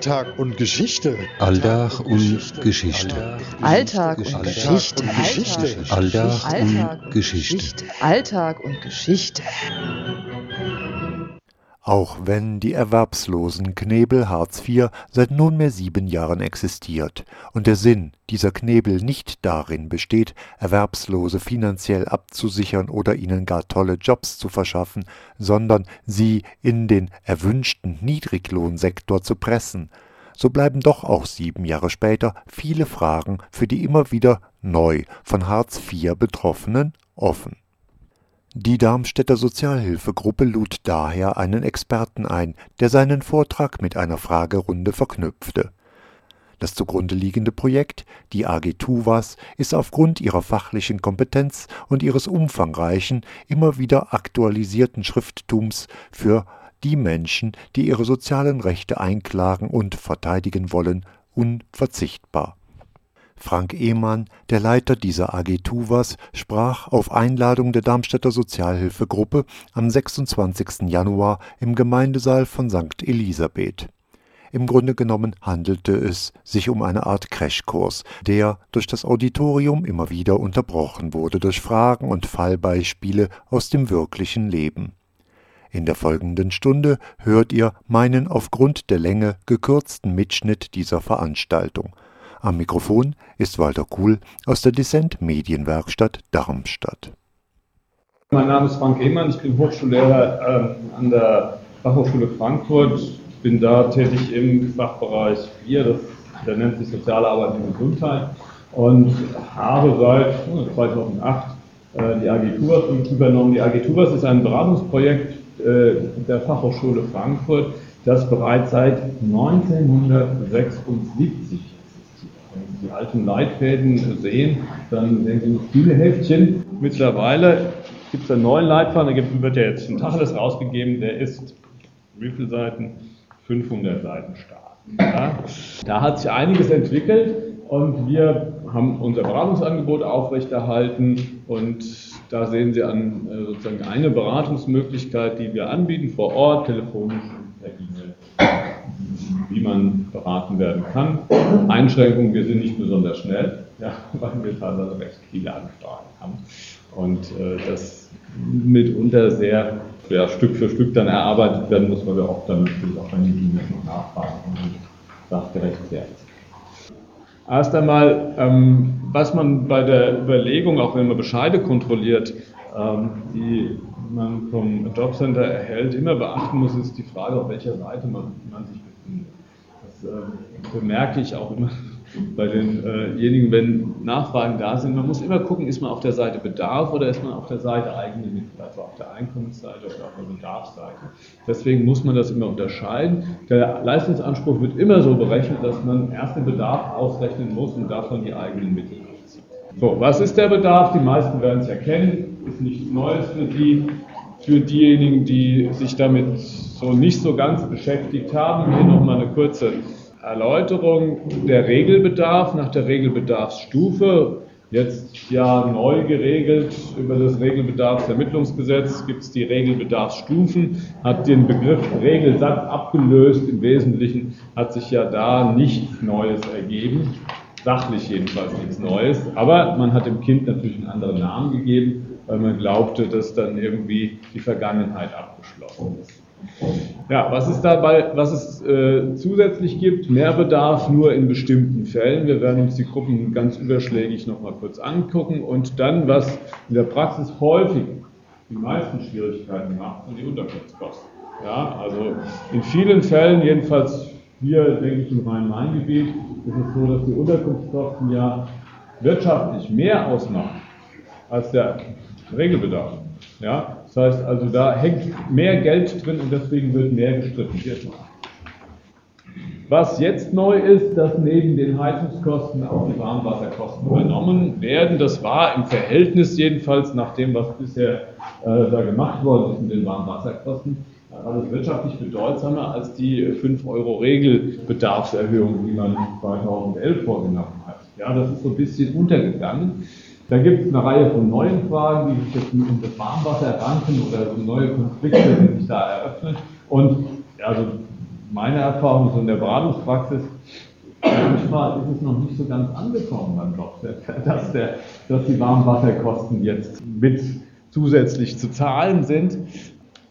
Alltag und Geschichte. Alltag und Geschichte. Alltag und Geschichte. Alltag und Geschichte. Alltag und Geschichte. Auch wenn die erwerbslosen Knebel Hartz IV seit nunmehr sieben Jahren existiert und der Sinn dieser Knebel nicht darin besteht, Erwerbslose finanziell abzusichern oder ihnen gar tolle Jobs zu verschaffen, sondern sie in den erwünschten Niedriglohnsektor zu pressen, so bleiben doch auch sieben Jahre später viele Fragen für die immer wieder neu von Hartz IV Betroffenen offen. Die Darmstädter Sozialhilfegruppe lud daher einen Experten ein, der seinen Vortrag mit einer Fragerunde verknüpfte. Das zugrunde liegende Projekt, die AG TUVAS, ist aufgrund ihrer fachlichen Kompetenz und ihres umfangreichen, immer wieder aktualisierten Schrifttums für die Menschen, die ihre sozialen Rechte einklagen und verteidigen wollen, unverzichtbar Frank Ehmann, der Leiter dieser AG TUVAS, sprach auf Einladung der Darmstädter Sozialhilfegruppe am 26. Januar im Gemeindesaal von St. Elisabeth. Im Grunde genommen handelte es sich um eine Art Crashkurs, der durch das Auditorium immer wieder unterbrochen wurde durch Fragen und Fallbeispiele aus dem wirklichen Leben. In der folgenden Stunde hört ihr meinen aufgrund der Länge gekürzten Mitschnitt dieser Veranstaltung – am Mikrofon ist Walter Kuhl aus der Dissent Medienwerkstatt Darmstadt. Mein Name ist Frank Ehmann, ich bin Hochschullehrer äh, an der Fachhochschule Frankfurt, bin da tätig im Fachbereich 4, das, der nennt sich Soziale Arbeit und Gesundheit und habe seit 2008 äh, die AG Tuvas übernommen. Die AG Tuvas ist ein Beratungsprojekt äh, der Fachhochschule Frankfurt, das bereits seit 1976 die alten Leitfäden sehen, dann sehen Sie viele Heftchen. Mittlerweile gibt es einen neuen Leitfaden, da wird ja jetzt ein Tacheles rausgegeben, der ist, wie viele Seiten? 500 Seiten stark. Ja, da hat sich einiges entwickelt und wir haben unser Beratungsangebot aufrechterhalten und da sehen Sie an äh, sozusagen eine Beratungsmöglichkeit, die wir anbieten vor Ort, telefonisch wie man beraten werden kann. Einschränkungen, wir sind nicht besonders schnell, ja, weil wir teilweise recht viele Anfragen haben und äh, das mitunter sehr ja, Stück für Stück dann erarbeitet werden muss, weil wir auch dann natürlich auch an die E-Mails noch nachfragen und sachgerecht werden. Erst einmal, ähm, was man bei der Überlegung, auch wenn man Bescheide kontrolliert, ähm, die man vom Jobcenter erhält, immer beachten muss, ist die Frage, auf welcher Seite man, man sich das äh, bemerke ich auch immer bei denjenigen, wenn Nachfragen da sind. Man muss immer gucken, ist man auf der Seite Bedarf oder ist man auf der Seite eigene Mittel, also auf der Einkommensseite oder auf der Bedarfsseite. Deswegen muss man das immer unterscheiden. Der Leistungsanspruch wird immer so berechnet, dass man erst den Bedarf ausrechnen muss und davon die eigenen Mittel abzieht. So, was ist der Bedarf? Die meisten werden es erkennen, ist nichts Neues für die. Für diejenigen, die sich damit so nicht so ganz beschäftigt haben, hier nochmal eine kurze Erläuterung. Der Regelbedarf nach der Regelbedarfsstufe, jetzt ja neu geregelt über das Regelbedarfsermittlungsgesetz, gibt es die Regelbedarfsstufen, hat den Begriff Regelsatz abgelöst. Im Wesentlichen hat sich ja da nichts Neues ergeben, sachlich jedenfalls nichts Neues, aber man hat dem Kind natürlich einen anderen Namen gegeben, weil man glaubte, dass dann irgendwie die Vergangenheit abgeschlossen ist. Ja, was es dabei, was es äh, zusätzlich gibt, Mehrbedarf nur in bestimmten Fällen. Wir werden uns die Gruppen ganz überschlägig nochmal kurz angucken und dann, was in der Praxis häufig die meisten Schwierigkeiten macht, sind die Unterkunftskosten. Ja, also in vielen Fällen, jedenfalls hier, denke ich, im Rhein-Main-Gebiet, ist es so, dass die Unterkunftskosten ja wirtschaftlich mehr ausmachen als der Regelbedarf. Ja, das heißt also, da hängt mehr Geld drin und deswegen wird mehr gestritten. Was jetzt neu ist, dass neben den Heizungskosten auch die Warmwasserkosten übernommen werden. Das war im Verhältnis jedenfalls nach dem, was bisher äh, da gemacht worden ist mit den Warmwasserkosten, alles wirtschaftlich bedeutsamer als die 5 Euro Regelbedarfserhöhung, die man 2011 vorgenommen hat. Ja, das ist so ein bisschen untergegangen. Da gibt es eine Reihe von neuen Fragen, die sich jetzt um das Warmwasser ranken oder so neue Konflikte, die sich da eröffnen. Und also meine Erfahrung so in der Beratungspraxis, manchmal ist es noch nicht so ganz angekommen beim Job, dass, der, dass die Warmwasserkosten jetzt mit zusätzlich zu zahlen sind.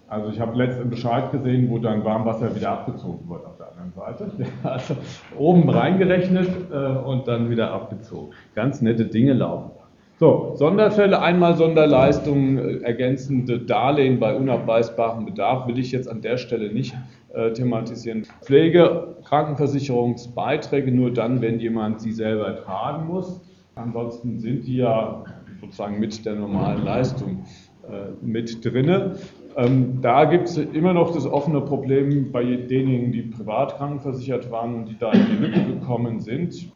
Also ich habe letzten Bescheid gesehen, wo dann Warmwasser wieder abgezogen wird auf der anderen Seite. Also oben reingerechnet äh, und dann wieder abgezogen. Ganz nette Dinge laufen. So, Sonderfälle, einmal Sonderleistungen, äh, ergänzende Darlehen bei unabweisbarem Bedarf will ich jetzt an der Stelle nicht äh, thematisieren. Pflege, Krankenversicherungsbeiträge nur dann, wenn jemand sie selber tragen muss. Ansonsten sind die ja sozusagen mit der normalen Leistung äh, mit drinne. Ähm, da gibt es immer noch das offene Problem bei denjenigen, die privat krankenversichert waren und die da in die Lücke gekommen sind.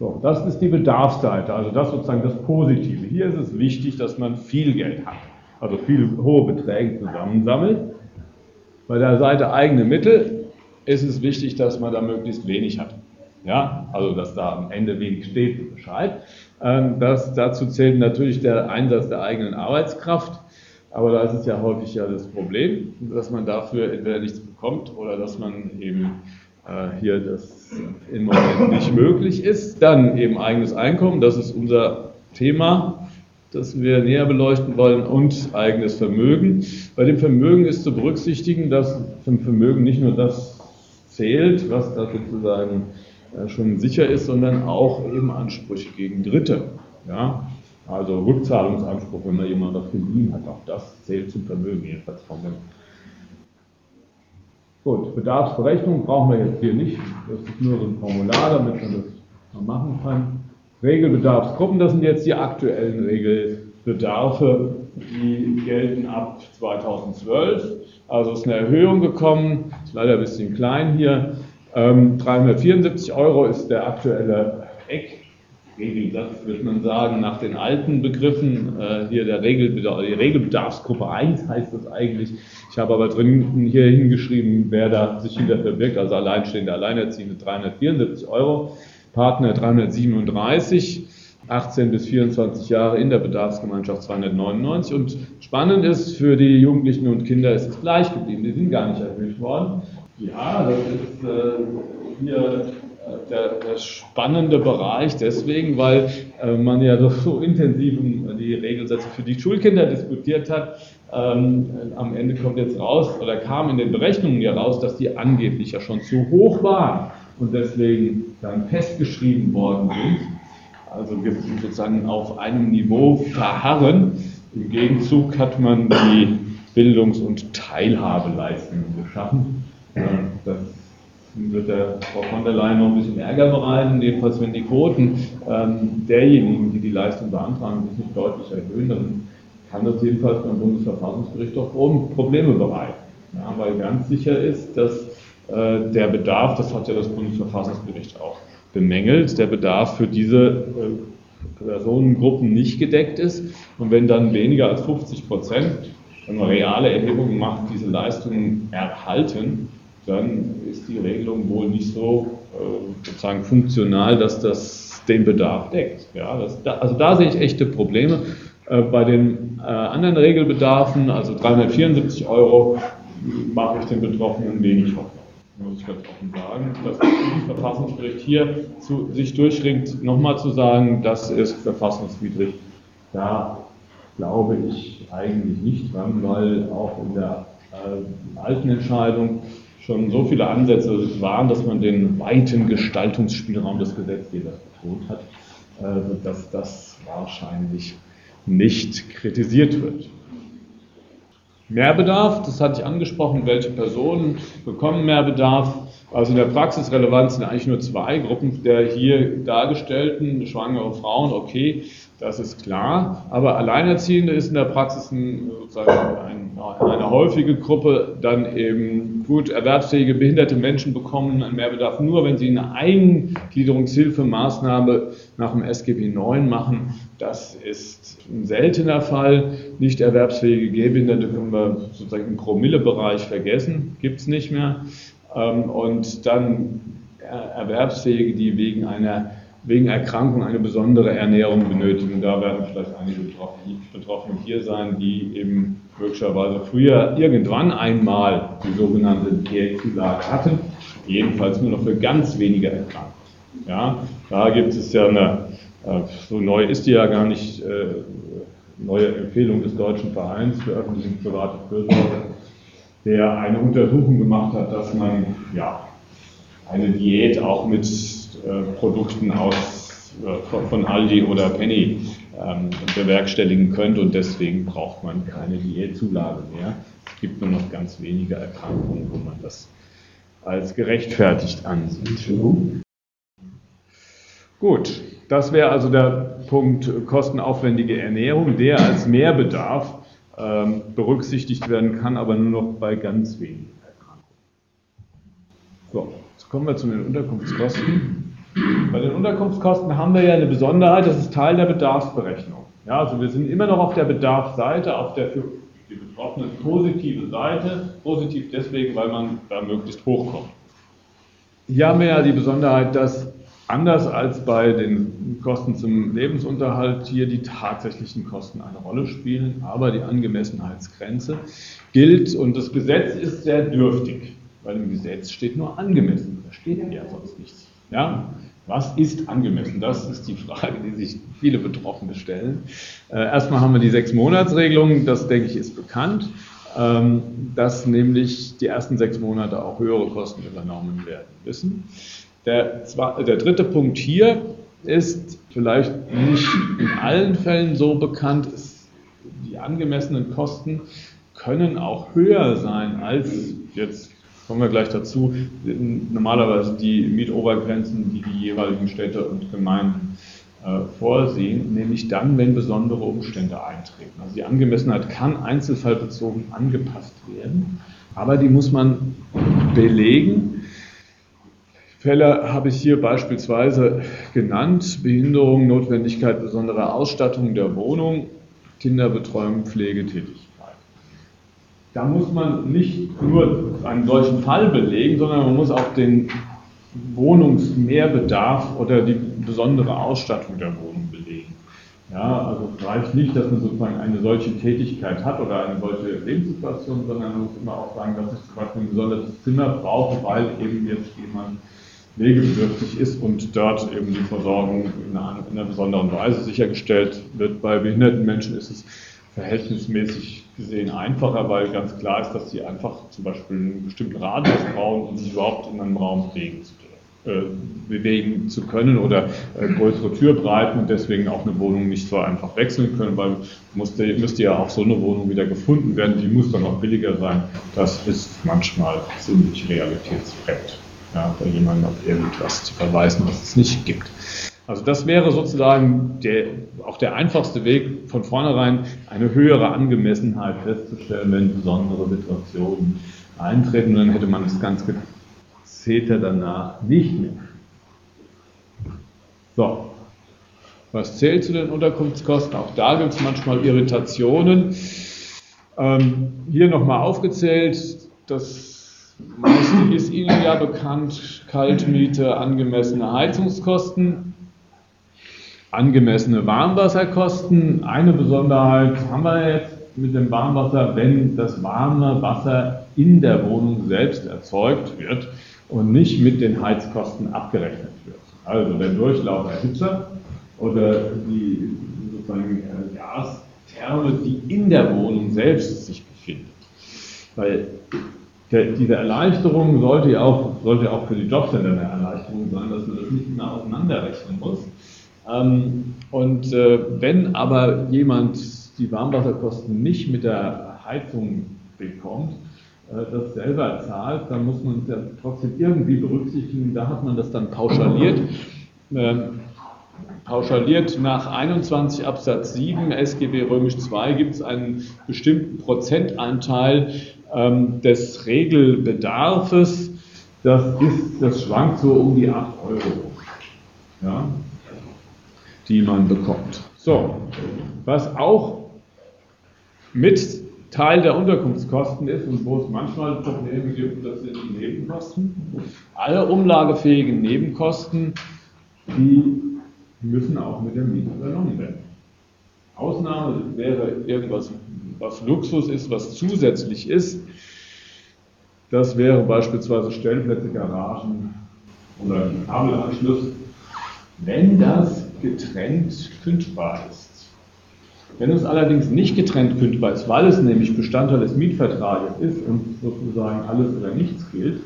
So, das ist die Bedarfsseite, also das sozusagen das Positive. Hier ist es wichtig, dass man viel Geld hat, also viele hohe Beträge zusammensammelt. Bei der Seite eigene Mittel ist es wichtig, dass man da möglichst wenig hat. Ja, also dass da am Ende wenig steht, Bescheid. Ähm, das, dazu zählt natürlich der Einsatz der eigenen Arbeitskraft. Aber da ist es ja häufig ja das Problem, dass man dafür entweder nichts bekommt oder dass man eben hier das im Moment nicht möglich ist. Dann eben eigenes Einkommen, das ist unser Thema, das wir näher beleuchten wollen, und eigenes Vermögen. Bei dem Vermögen ist zu berücksichtigen, dass zum Vermögen nicht nur das zählt, was da sozusagen äh, schon sicher ist, sondern auch eben Ansprüche gegen Dritte. Ja? Also Rückzahlungsanspruch, wenn man jemand das geliehen hat, auch das zählt zum Vermögen, jedenfalls formell. Gut, Bedarfsberechnung brauchen wir jetzt hier nicht. Das ist nur so ein Formular, damit man das mal machen kann. Regelbedarfsgruppen, das sind jetzt die aktuellen Regelbedarfe, die gelten ab 2012. Also ist eine Erhöhung gekommen, ist leider ein bisschen klein hier. 374 ähm, Euro ist der aktuelle Eckregelsatz, würde man sagen, nach den alten Begriffen. Äh, hier der Regelbedarf, die Regelbedarfsgruppe 1 heißt das eigentlich. Ich habe aber drin hier hingeschrieben, wer da sich hinter verbirgt, also alleinstehende Alleinerziehende 374 Euro, Partner 337. 18 bis 24 Jahre in der Bedarfsgemeinschaft 299. Und spannend ist, für die Jugendlichen und Kinder ist es gleich geblieben. Die sind gar nicht erhöht worden. Ja, das ist äh, hier äh, der, der, spannende Bereich deswegen, weil äh, man ja doch so intensiv die Regelsätze für die Schulkinder diskutiert hat. Ähm, am Ende kommt jetzt raus, oder kam in den Berechnungen ja raus, dass die angeblich ja schon zu hoch waren und deswegen dann festgeschrieben worden sind. Also wir sozusagen auf einem Niveau verharren. Im Gegenzug hat man die Bildungs- und Teilhabeleistungen geschaffen. Das wird der Frau von der Leyen noch ein bisschen Ärger bereiten. Jedenfalls, wenn die Quoten ähm, derjenigen, die die Leistung beantragen, sich nicht deutlich erhöhen, dann kann das jedenfalls beim Bundesverfassungsgericht auch Probleme bereiten. Ja, weil ganz sicher ist, dass äh, der Bedarf, das hat ja das Bundesverfassungsgericht auch bemängelt, der Bedarf für diese äh, Personengruppen nicht gedeckt ist. Und wenn dann weniger als 50 Prozent, wenn man reale Erhebungen macht, diese Leistungen erhalten, dann ist die Regelung wohl nicht so äh, sozusagen funktional, dass das den Bedarf deckt. Ja, das, da, also da sehe ich echte Probleme. Äh, bei den äh, anderen Regelbedarfen, also 374 Euro, mache ich den Betroffenen wenig Hoffnung. Muss ich ganz offen sagen, dass das Verfassungsgericht hier zu, sich durchringt, nochmal zu sagen, das ist verfassungswidrig. Da glaube ich eigentlich nicht dran, weil auch in der äh, alten Entscheidung schon so viele Ansätze waren, dass man den weiten Gestaltungsspielraum des Gesetzgebers betont hat, äh, dass das wahrscheinlich nicht kritisiert wird. Mehrbedarf, das hatte ich angesprochen, welche Personen bekommen Mehrbedarf. Also in der Praxisrelevanz sind eigentlich nur zwei Gruppen der hier dargestellten, schwangere Frauen, okay, das ist klar. Aber Alleinerziehende ist in der Praxis ein, ein, eine häufige Gruppe. Dann eben gut erwerbsfähige behinderte Menschen bekommen einen Mehrbedarf nur, wenn sie eine Eingliederungshilfemaßnahme nach dem SGB IX machen. Das ist ein seltener Fall. Nicht erwerbsfähige Gehbehinderte können wir sozusagen im Promillebereich vergessen, gibt es nicht mehr. Ähm, und dann Erwerbsfähige, die wegen einer wegen Erkrankung eine besondere Ernährung benötigen. Da werden vielleicht einige Betroffene hier sein, die eben möglicherweise früher irgendwann einmal die sogenannte Diätzulage hatten, jedenfalls nur noch für ganz wenige Erkrankungen. Ja, da gibt es ja eine, äh, so neu ist die ja gar nicht, äh, neue Empfehlung des Deutschen Vereins für öffentliche und private Fürsorge, der eine Untersuchung gemacht hat, dass man ja, eine Diät auch mit äh, Produkten aus, äh, von Aldi oder Penny ähm, bewerkstelligen könnte und deswegen braucht man keine Diätzulage mehr. Es gibt nur noch ganz wenige Erkrankungen, wo man das als gerechtfertigt ansieht. Gut, das wäre also der Punkt kostenaufwendige Ernährung, der als Mehrbedarf ähm, berücksichtigt werden kann, aber nur noch bei ganz wenigen Erkrankungen. So, jetzt kommen wir zu den Unterkunftskosten. Bei den Unterkunftskosten haben wir ja eine Besonderheit, das ist Teil der Bedarfsberechnung. Ja, also wir sind immer noch auf der Bedarfsseite, auf der für die Betroffenen positive Seite. Positiv deswegen, weil man da möglichst hochkommt. Hier haben wir ja die Besonderheit, dass anders als bei den Kosten zum Lebensunterhalt hier die tatsächlichen Kosten eine Rolle spielen, aber die Angemessenheitsgrenze gilt und das Gesetz ist sehr dürftig, weil im Gesetz steht nur angemessen, da steht ja sonst nichts. Ja? Was ist angemessen? Das ist die Frage, die sich viele Betroffene stellen. Äh, erstmal haben wir die Sechs-Monats-Regelung, das denke ich ist bekannt, ähm, dass nämlich die ersten sechs Monate auch höhere Kosten übernommen werden müssen. Der, der dritte Punkt hier ist vielleicht nicht in allen Fällen so bekannt, ist, die angemessenen Kosten können auch höher sein als jetzt kommen wir gleich dazu, normalerweise die Mietobergrenzen, die die jeweiligen Städte und Gemeinden äh, vorsehen, nämlich dann, wenn besondere Umstände eintreten. Also die Angemessenheit kann einzelfallbezogen angepasst werden, aber die muss man belegen Fälle habe ich hier beispielsweise genannt. Behinderung, Notwendigkeit besonderer Ausstattung der Wohnung, Kinderbetreuung, Pflegetätigkeit. Da muss man nicht nur einen solchen Fall belegen, sondern man muss auch den Wohnungsmehrbedarf oder die besondere Ausstattung der Wohnung belegen. Ja, also es reicht nicht, dass man sozusagen eine solche Tätigkeit hat oder eine solche Lebenssituation, sondern man muss immer auch sagen, dass ich zum ein besonderes Zimmer brauche, weil eben jetzt jemand pflegebedürftig ist und dort eben die Versorgung in einer, in einer, besonderen Weise sichergestellt wird. Bei behinderten Menschen ist es verhältnismäßig gesehen einfacher, weil ganz klar ist, dass sie einfach zum Beispiel einen bestimmten Radius brauchen, um sich überhaupt in einem Raum bewegen zu, äh, bewegen zu können oder äh, größere Türbreiten und deswegen auch eine Wohnung nicht so einfach wechseln können, weil musste, müsste ja auch so eine Wohnung wieder gefunden werden, die muss dann auch billiger sein. Das ist manchmal ziemlich realitätsfremd ja, bei jemandem auf irgendwas zu verweisen, was es nicht gibt. Also das wäre sozusagen der, auch der einfachste Weg, von vornherein eine höhere Angemessenheit festzustellen, wenn besondere Situationen eintreten. dann hätte man das ganze Zeter danach nicht mehr. So, was zählt zu den Unterkunftskosten? Auch da gibt es manchmal Irritationen. Ähm, hier nochmal aufgezählt, das meisten ist Ihnen ja bekannt, Kaltmiete, angemessene Heizungskosten, angemessene Warmwasserkosten. Eine Besonderheit haben wir jetzt mit dem Warmwasser, wenn das warme Wasser in der Wohnung selbst erzeugt wird und nicht mit den Heizkosten abgerechnet wird. Also der Durchlauferhitzer oder die sozusagen äh, Gastherme, die in der Wohnung selbst sich befindet. Weil der, diese Erleichterung sollte ja auch, sollte auch für die Jobcenter eine Erleichterung sein, dass man das nicht mehr auseinanderrechnen muss. Ähm, und äh, wenn aber jemand die Warmwasserkosten nicht mit der Heizung bekommt, äh, das selber zahlt, dann muss man es ja trotzdem irgendwie berücksichtigen. Da hat man das dann pauschaliert. Ähm, pauschaliert nach 21 Absatz 7 SGB Römisch 2 gibt es einen bestimmten Prozentanteil ähm, des Regelbedarfes, das, ist, das schwankt so um die 8 Euro, ja, die man bekommt. So, was auch mit Teil der Unterkunftskosten ist und wo es manchmal Probleme gibt, das sind die Nebenkosten. Alle umlagefähigen Nebenkosten, die müssen auch mit der Miete übernommen werden. Ausnahme wäre irgendwas, was Luxus ist, was zusätzlich ist. Das wäre beispielsweise Stellplätze, Garagen oder Kabelanschluss, wenn das getrennt kündbar ist. Wenn es allerdings nicht getrennt kündbar ist, weil es nämlich Bestandteil des Mietvertrages ist und sozusagen alles oder nichts gilt,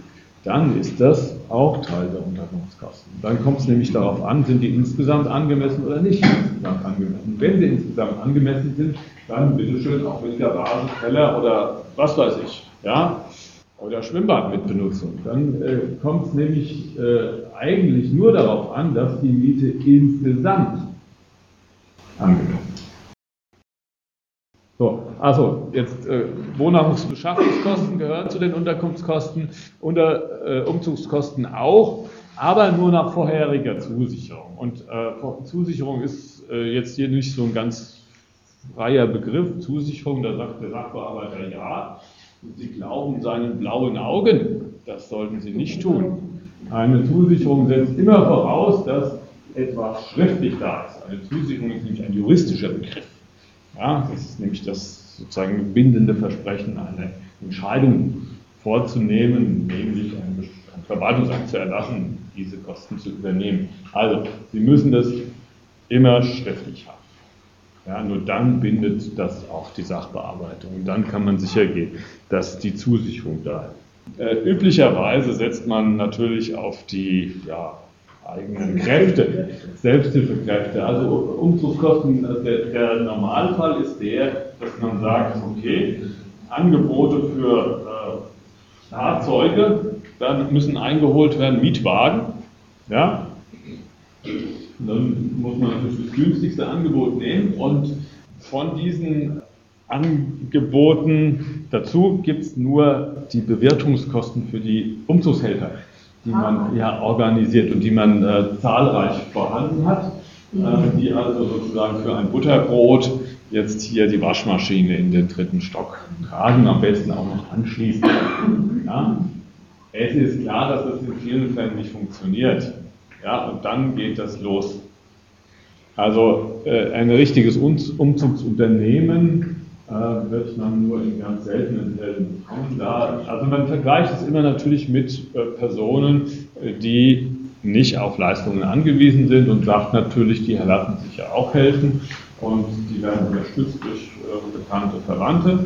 dann ist das auch Teil der Unterkunftskosten. Dann kommt es nämlich darauf an, sind die insgesamt angemessen oder nicht insgesamt angemessen. Wenn sie insgesamt angemessen sind, dann bitteschön auch mit Garage, Keller oder was weiß ich, ja, oder Schwimmbad mit Benutzung. Dann äh, kommt es nämlich äh, eigentlich nur darauf an, dass die Miete insgesamt angemessen ist. So, also jetzt äh, Wohnungsbeschaffungskosten gehören zu den Unterkunftskosten, unter, äh, Umzugskosten auch, aber nur nach vorheriger Zusicherung. Und äh, Zusicherung ist äh, jetzt hier nicht so ein ganz freier Begriff. Zusicherung, da sagt der Sachbearbeiter ja. Sie glauben seinen blauen Augen. Das sollten Sie nicht tun. Eine Zusicherung setzt immer voraus, dass etwas schriftlich da ist. Eine Zusicherung ist nämlich ein juristischer Begriff. Ja, das ist nämlich das sozusagen bindende Versprechen, eine Entscheidung vorzunehmen, nämlich einen, Verwaltungsakt zu erlassen, diese Kosten zu übernehmen. Also, Sie müssen das immer schriftlich haben. Ja, nur dann bindet das auch die Sachbearbeitung. Und dann kann man sicher gehen, dass die Zusicherung da ist. Äh, üblicherweise setzt man natürlich auf die ja, eigenen Kräfte, Selbsthilfekräfte. Also Umzugskosten, der, der, Normalfall ist der, dass man sagt, okay, Angebote für äh, Fahrzeuge, dann müssen eingeholt werden Mietwagen. Ja? Dann muss man natürlich das günstigste Angebot nehmen und von diesen Angeboten dazu gibt es nur die Bewirtungskosten für die Umzugshelfer die man ja organisiert und die man äh, zahlreich vorhanden hat, äh, die also sozusagen für ein Butterbrot jetzt hier die Waschmaschine in den dritten Stock tragen, am besten auch noch anschließen. Ja? Es ist klar, dass das in vielen Fällen nicht funktioniert. Ja, und dann geht das los. Also äh, ein richtiges Umzugsunternehmen äh, wird man nur in ganz seltenen Fällen bekommen. Da, also man vergleicht es immer natürlich mit äh, Personen, äh, die nicht auf Leistungen angewiesen sind und sagt natürlich, die lassen sich ja auch helfen und die werden unterstützt durch bekannte Verwandte.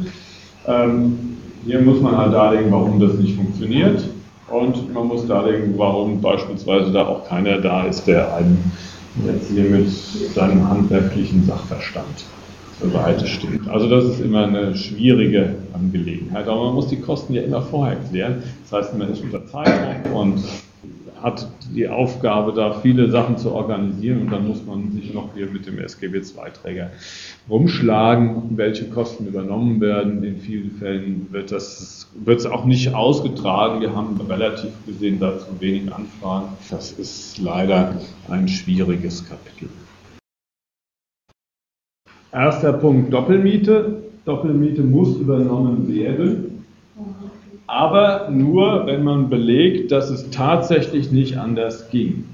Ähm, hier muss man halt darlegen, warum das nicht funktioniert und man muss darlegen, warum beispielsweise da auch keiner da ist, der einen jetzt hier mit seinem handwerklichen Sachverstand zur Seite steht. Also das ist immer eine schwierige Angelegenheit, aber man muss die Kosten ja immer vorher klären. Das heißt, man ist unter Zeitdruck und hat die Aufgabe, da viele Sachen zu organisieren und dann muss man sich noch hier mit dem SGB-II-Träger rumschlagen, welche Kosten übernommen werden. In vielen Fällen wird das wird es auch nicht ausgetragen. Wir haben relativ gesehen dazu wenig Anfragen. Das ist leider ein schwieriges Kapitel. Erster Punkt Doppelmiete. Doppelmiete muss übernommen werden, aber nur, wenn man belegt, dass es tatsächlich nicht anders ging.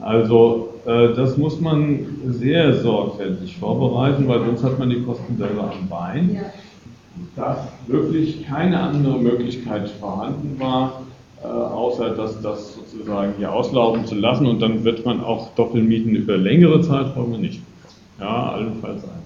Also äh, das muss man sehr sorgfältig vorbereiten, weil sonst hat man die Kosten selber am Bein. Dass wirklich keine andere Möglichkeit vorhanden war, äh, außer dass das sozusagen hier auslaufen zu lassen und dann wird man auch Doppelmieten über längere Zeiträume nicht. Ja, allenfalls ein.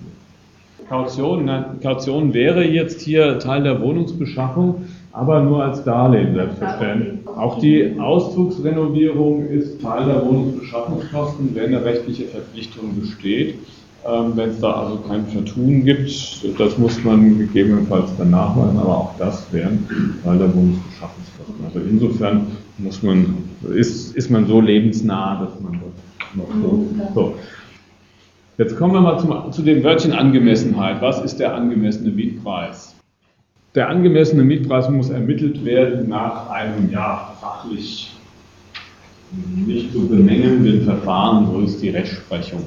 Kaution, Kaution wäre jetzt hier Teil der Wohnungsbeschaffung, aber nur als Darlehen selbstverständlich. Auch die Auszugsrenovierung ist Teil der Wohnungsbeschaffungskosten, wenn eine rechtliche Verpflichtung besteht. Ähm, wenn es da also kein Vertun gibt, das muss man gegebenenfalls dann nachweisen, aber auch das wären Teil der Wohnungsbeschaffungskosten. Also insofern muss man, ist, ist man so lebensnah, dass man das noch so. so. Jetzt kommen wir mal zum, zu dem Wörtchen Angemessenheit. Was ist der angemessene Mietpreis? Der angemessene Mietpreis muss ermittelt werden nach einem ja, fachlich nicht zu bemängelnden Verfahren, so ist die Rechtsprechung.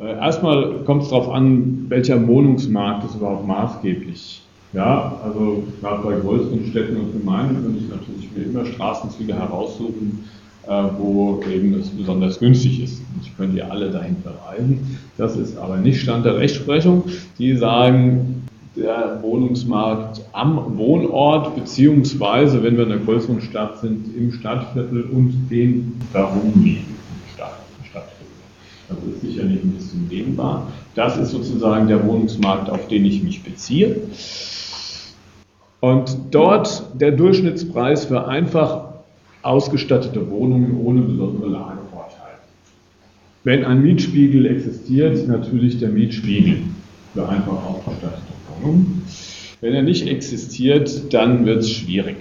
Äh, erstmal kommt es darauf an, welcher Wohnungsmarkt ist überhaupt maßgeblich. Ja, also gerade bei größeren Städten und Gemeinden würde ich natürlich mir immer Straßenzüge heraussuchen, wo eben es besonders günstig ist. Ich könnte ja alle dahin verreisen. Das ist aber nicht Stand der Rechtsprechung. Die sagen, der Wohnungsmarkt am Wohnort, beziehungsweise, wenn wir in einer größeren Stadt sind, im Stadtviertel und den darum liegenden Stadtviertel. Das ist sicherlich ein bisschen dehnbar. Das ist sozusagen der Wohnungsmarkt, auf den ich mich beziehe. Und dort der Durchschnittspreis für einfach ausgestattete Wohnungen ohne besondere Lagevorteile. Wenn ein Mietspiegel existiert, natürlich der Mietspiegel für einfach ausgestattete Wohnungen. Wenn er nicht existiert, dann wird es schwierig.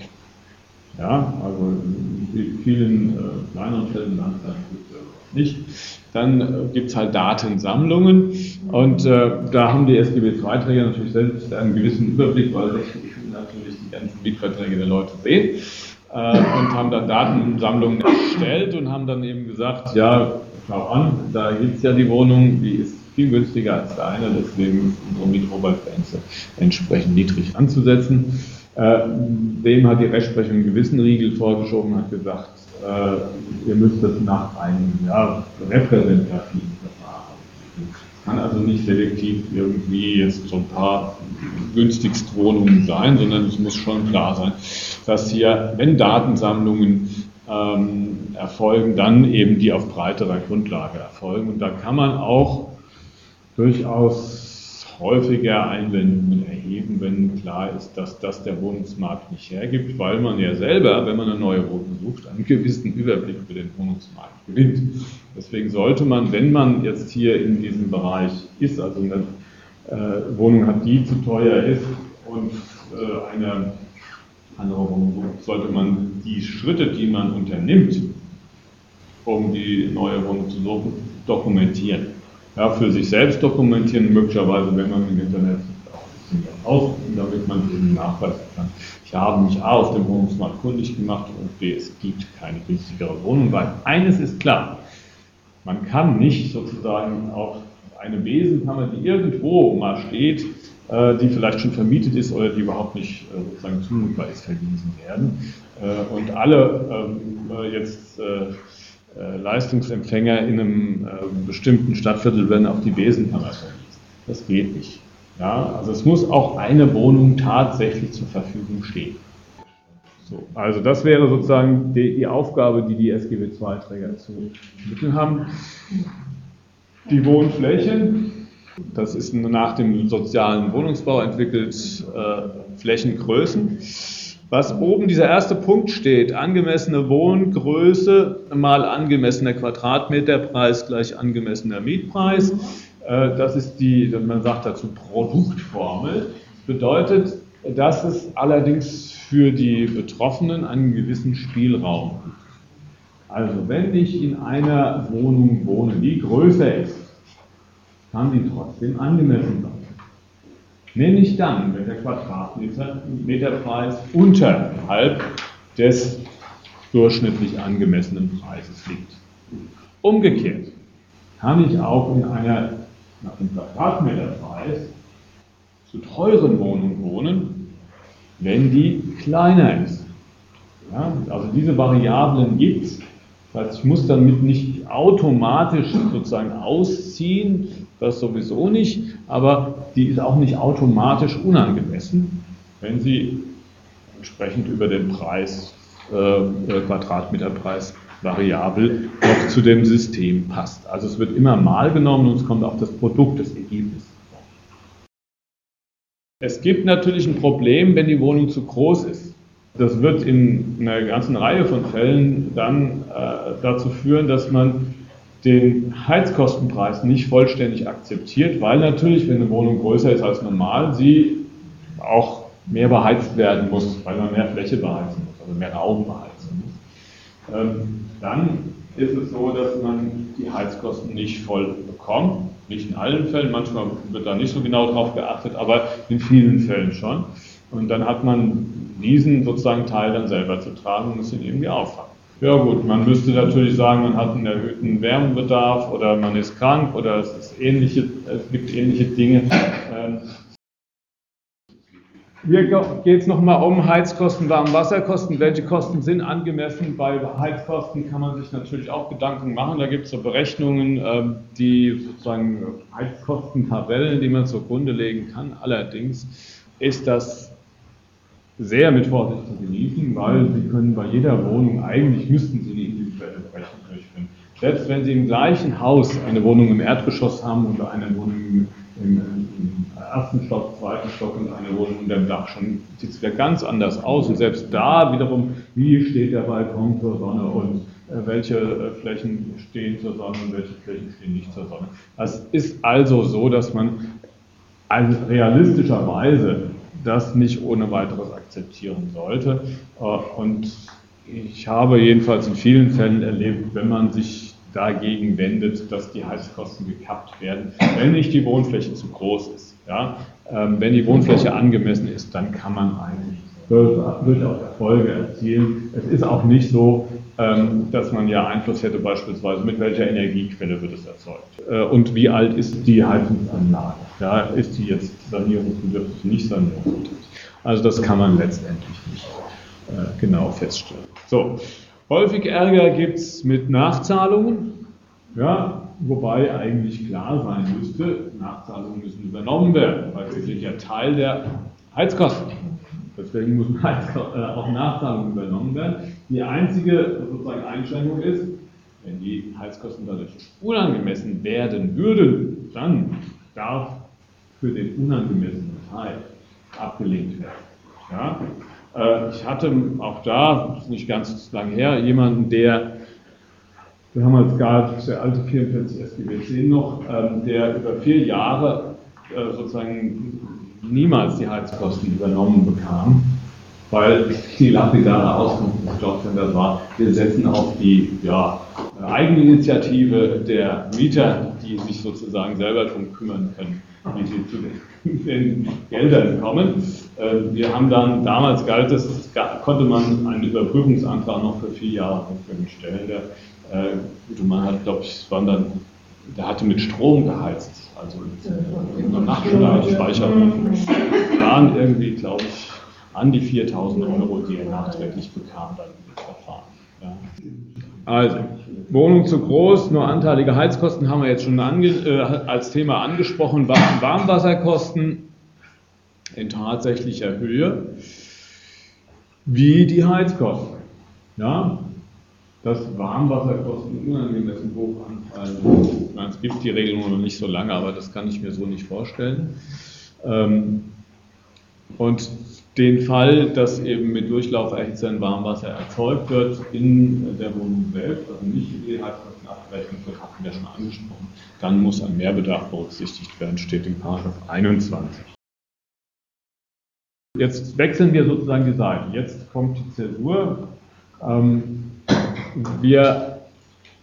Ja, also in vielen äh, kleineren Fällen nicht. Dann äh, gibt es halt Datensammlungen und äh, da haben die SGB-II-Träger natürlich selbst einen gewissen Überblick, weil natürlich die ganzen Mietverträge der Leute sehen und haben dann Datensammlungen erstellt und haben dann eben gesagt, ja, schau an, da gibt es ja die Wohnung, die ist viel günstiger als deine, deswegen ist unsere Mietrobergrenze entsprechend niedrig anzusetzen. Äh, dem hat die Rechtsprechung einen gewissen Riegel vorgeschoben, hat gesagt, äh, ihr müsst das nach einem ja, repräsentativen Verfahren. Kann also nicht selektiv irgendwie jetzt so ein paar günstigst Wohnungen sein, sondern es muss schon klar sein, dass hier, wenn Datensammlungen ähm, erfolgen, dann eben die auf breiterer Grundlage erfolgen. Und da kann man auch durchaus häufiger Einwendungen erheben, wenn klar ist, dass das der Wohnungsmarkt nicht hergibt, weil man ja selber, wenn man eine neue Wohnung sucht, einen gewissen Überblick über den Wohnungsmarkt gewinnt. Deswegen sollte man, wenn man jetzt hier in diesem Bereich ist, also eine äh, Wohnung hat, die zu teuer ist und äh, eine andere Wohnung sucht, sollte man die Schritte, die man unternimmt, um die neue Wohnung zu suchen, dokumentieren ja, für sich selbst dokumentieren, möglicherweise, wenn man im Internet auch damit man eben nachweisen kann. Ich habe mich A auf dem Wohnungsmarkt kundig gemacht und B, es gibt keine günstigere Wohnung, weil eines ist klar, man kann nicht sozusagen auf eine Besenkammer, die irgendwo mal steht, die vielleicht schon vermietet ist oder die überhaupt nicht äh, sozusagen zumutbar ist, verwiesen werden. Äh, und alle ähm, jetzt äh, Leistungsempfänger in einem äh, bestimmten Stadtviertel werden auf die Besenkammer verwiesen. Das geht nicht. Ja, also es muss auch eine Wohnung tatsächlich zur Verfügung stehen. So, also das wäre sozusagen die, die Aufgabe, die die SGB II-Träger zu mitteln haben. Die Wohnflächen, das ist nach dem sozialen Wohnungsbau entwickelt äh, Flächengrößen. Was oben dieser erste Punkt steht, angemessene Wohngröße mal angemessener Quadratmeterpreis gleich angemessener Mietpreis, äh, das ist die, man sagt dazu Produktformel, bedeutet, dass es allerdings für die Betroffenen einen gewissen Spielraum gibt. Also wenn ich in einer Wohnung wohne, die größer ist, kann sie trotzdem angemessen sein nämlich dann, wenn der Quadratmeterpreis unterhalb des durchschnittlich angemessenen Preises liegt. Umgekehrt kann ich auch in einer nach dem Quadratmeterpreis zu teuren Wohnung wohnen, wenn die kleiner ist. Ja, also diese Variablen gibt es. Das heißt, ich muss damit nicht automatisch sozusagen ausziehen, das sowieso nicht, aber die ist auch nicht automatisch unangemessen, wenn sie entsprechend über den Preis, äh, Quadratmeterpreis variabel noch zu dem System passt. Also es wird immer mal genommen und es kommt auf das Produkt, das Ergebnis. Es gibt natürlich ein Problem, wenn die Wohnung zu groß ist. Das wird in einer ganzen Reihe von Fällen dann äh, dazu führen, dass man den Heizkostenpreis nicht vollständig akzeptiert, weil natürlich, wenn eine Wohnung größer ist als normal, sie auch mehr beheizt werden muss, weil man mehr Fläche beheizen muss, also mehr Raum beheizen muss. Ähm, dann ist es so, dass man die Heizkosten nicht voll bekommt. Nicht in allen Fällen, manchmal wird da nicht so genau drauf geachtet, aber in vielen Fällen schon. Und dann hat man diesen sozusagen Teil dann selber zu tragen und muss ihn irgendwie auffangen. Ja gut, man müsste natürlich sagen, man hat einen erhöhten Wärmebedarf oder man ist krank oder es, ist ähnliche, es gibt ähnliche Dinge. Ähm, Hier geht es nochmal um Heizkosten, Warmwasserkosten. Welche Kosten sind angemessen? Bei Heizkosten kann man sich natürlich auch Gedanken machen. Da gibt es so Berechnungen, ähm, die sozusagen Heizkostentabellen, die man zugrunde legen kann. Allerdings ist das sehr mit Vorsicht zu genießen, weil Sie können bei jeder Wohnung, eigentlich müssten Sie die individuelle Berechnung durchführen. Selbst wenn Sie im gleichen Haus eine Wohnung im Erdgeschoss haben oder eine Wohnung im, im, im ersten Stock, zweiten Stock und eine Wohnung unter dem Dach schon sieht es wieder ganz anders aus. Und selbst da wiederum, wie steht der Balkon zur Sonne und äh, welche äh, Flächen stehen zur Sonne und welche Flächen stehen nicht zur Sonne. Es ist also so, dass man also realistischerweise das nicht ohne weiteres akzeptieren sollte. Äh, und ich habe jedenfalls in vielen Fällen erlebt, wenn man sich dagegen wendet, dass die Heizkosten gekappt werden, wenn nicht die Wohnfläche zu groß ist. Ja? Ähm, wenn die Wohnfläche angemessen ist, dann kann man eigentlich durchaus Erfolge erzielen. Es ist auch nicht so, dass man ja Einfluss hätte, beispielsweise mit welcher Energiequelle wird es erzeugt äh, und wie alt ist die Heizungsanlage. Ja, ist die jetzt sanierungsbedürftig, nicht sanierungsbedürftig. Also das kann man letztendlich nicht äh, genau feststellen. So, Häufig Ärger gibt es mit Nachzahlungen, ja, wobei eigentlich klar sein müsste, Nachzahlungen müssen übernommen werden, weil sie sind ja Teil der Heizkosten. Deswegen Heizkosten, äh, auch Nachzahlungen übernommen werden. Die einzige sozusagen Einschränkung ist, wenn die Heizkosten dadurch unangemessen werden würden, dann darf für den unangemessenen Teil abgelehnt werden. Ja? Äh, ich hatte auch da, nicht ganz lange her, jemanden, der, damals gab es der alte 44 SGB 10 noch, ähm, der über vier Jahre äh, sozusagen niemals die Heizkosten übernommen bekam, weil die lapidare Auskunft des Jobcenters war, wir setzen auf die ja, Eigeninitiative der Mieter, die sich sozusagen selber darum kümmern können, wie sie zu den Geldern kommen. Äh, wir haben dann, damals galt es, konnte man einen Überprüfungsantrag noch für vier Jahre stellen. Der äh, gute hat, glaube ich, waren dann, der hatte mit Strom geheizt, also mit einer Nachtspeicherung. waren irgendwie, glaube ich, an die 4000 Euro, die er nachträglich bekam, dann im Verfahren. Ja. Also, Wohnung zu groß, nur anteilige Heizkosten haben wir jetzt schon äh, als Thema angesprochen. Warmwasserkosten in tatsächlicher Höhe, wie die Heizkosten. Ja, dass Warmwasserkosten unangemessen hoch anfallen. Es gibt die Regelung noch nicht so lange, aber das kann ich mir so nicht vorstellen. Ähm, und den Fall, dass eben mit Durchlauferhitzern Warmwasser erzeugt wird in der Wohnung selbst, also nicht in die Heizkosten abgerechnet wird, hatten wir schon angesprochen, dann muss ein Mehrbedarf berücksichtigt werden, steht in Paragraph 21. Jetzt wechseln wir sozusagen die Seiten. Jetzt kommt die Zäsur. Ähm, wir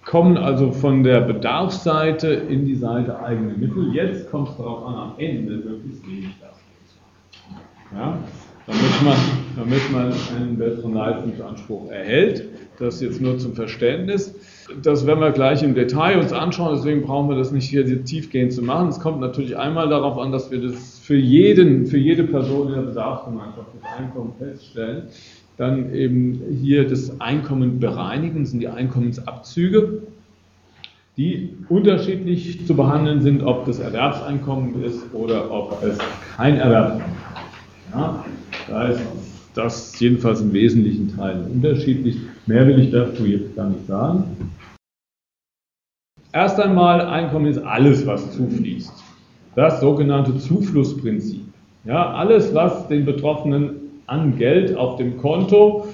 kommen also von der Bedarfsseite in die Seite eigene Mittel. Jetzt kommt es darauf an, am Ende möglichst wenig dafür. Ja? Damit, man, damit man einen besseren Leistungsanspruch erhält. Das jetzt nur zum Verständnis. Das werden wir gleich im Detail uns anschauen, deswegen brauchen wir das nicht hier tiefgehend zu machen. Es kommt natürlich einmal darauf an, dass wir das für jeden, für jede Person in der Bedarfsgemeinschaft das Einkommen feststellen. Dann eben hier das Einkommen bereinigen, das sind die Einkommensabzüge, die unterschiedlich zu behandeln sind, ob das Erwerbseinkommen ist oder ob es kein Erwerbseinkommen ist. Ja, da ist das jedenfalls im wesentlichen Teil unterschiedlich. Mehr will ich dazu jetzt gar nicht sagen. Erst einmal, Einkommen ist alles, was zufließt. Das sogenannte Zuflussprinzip. Ja, alles, was den Betroffenen an Geld auf dem Konto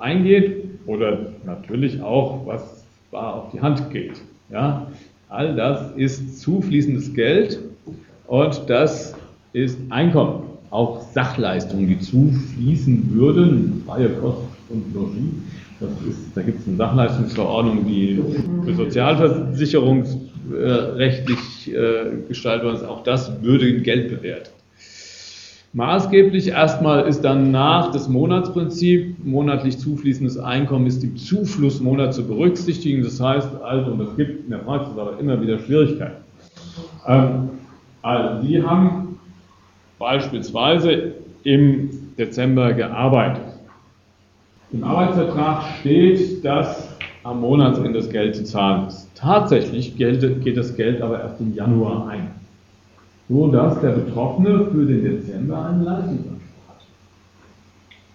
eingeht oder natürlich auch, was bar auf die Hand geht. Ja, all das ist zufließendes Geld und das ist Einkommen. Auch Sachleistungen, die zufließen würden, freie Kosten und Logis, ist, da gibt es eine Sachleistungsverordnung, die für sozialversicherungsrechtlich äh, gestaltet ist. Auch das würde in Geld bewertet. Maßgeblich erstmal ist dann nach das Monatsprinzip, monatlich zufließendes Einkommen ist im Zuflussmonat zu berücksichtigen. Das heißt also, und es gibt in der Praxis aber immer wieder Schwierigkeiten. Ähm, also, Sie haben beispielsweise im Dezember gearbeitet. Im Arbeitsvertrag steht, dass am Monatsende das Geld zu zahlen ist. Tatsächlich geht das Geld aber erst im Januar ein, so dass der Betroffene für den Dezember einen Leistungsanspruch hat.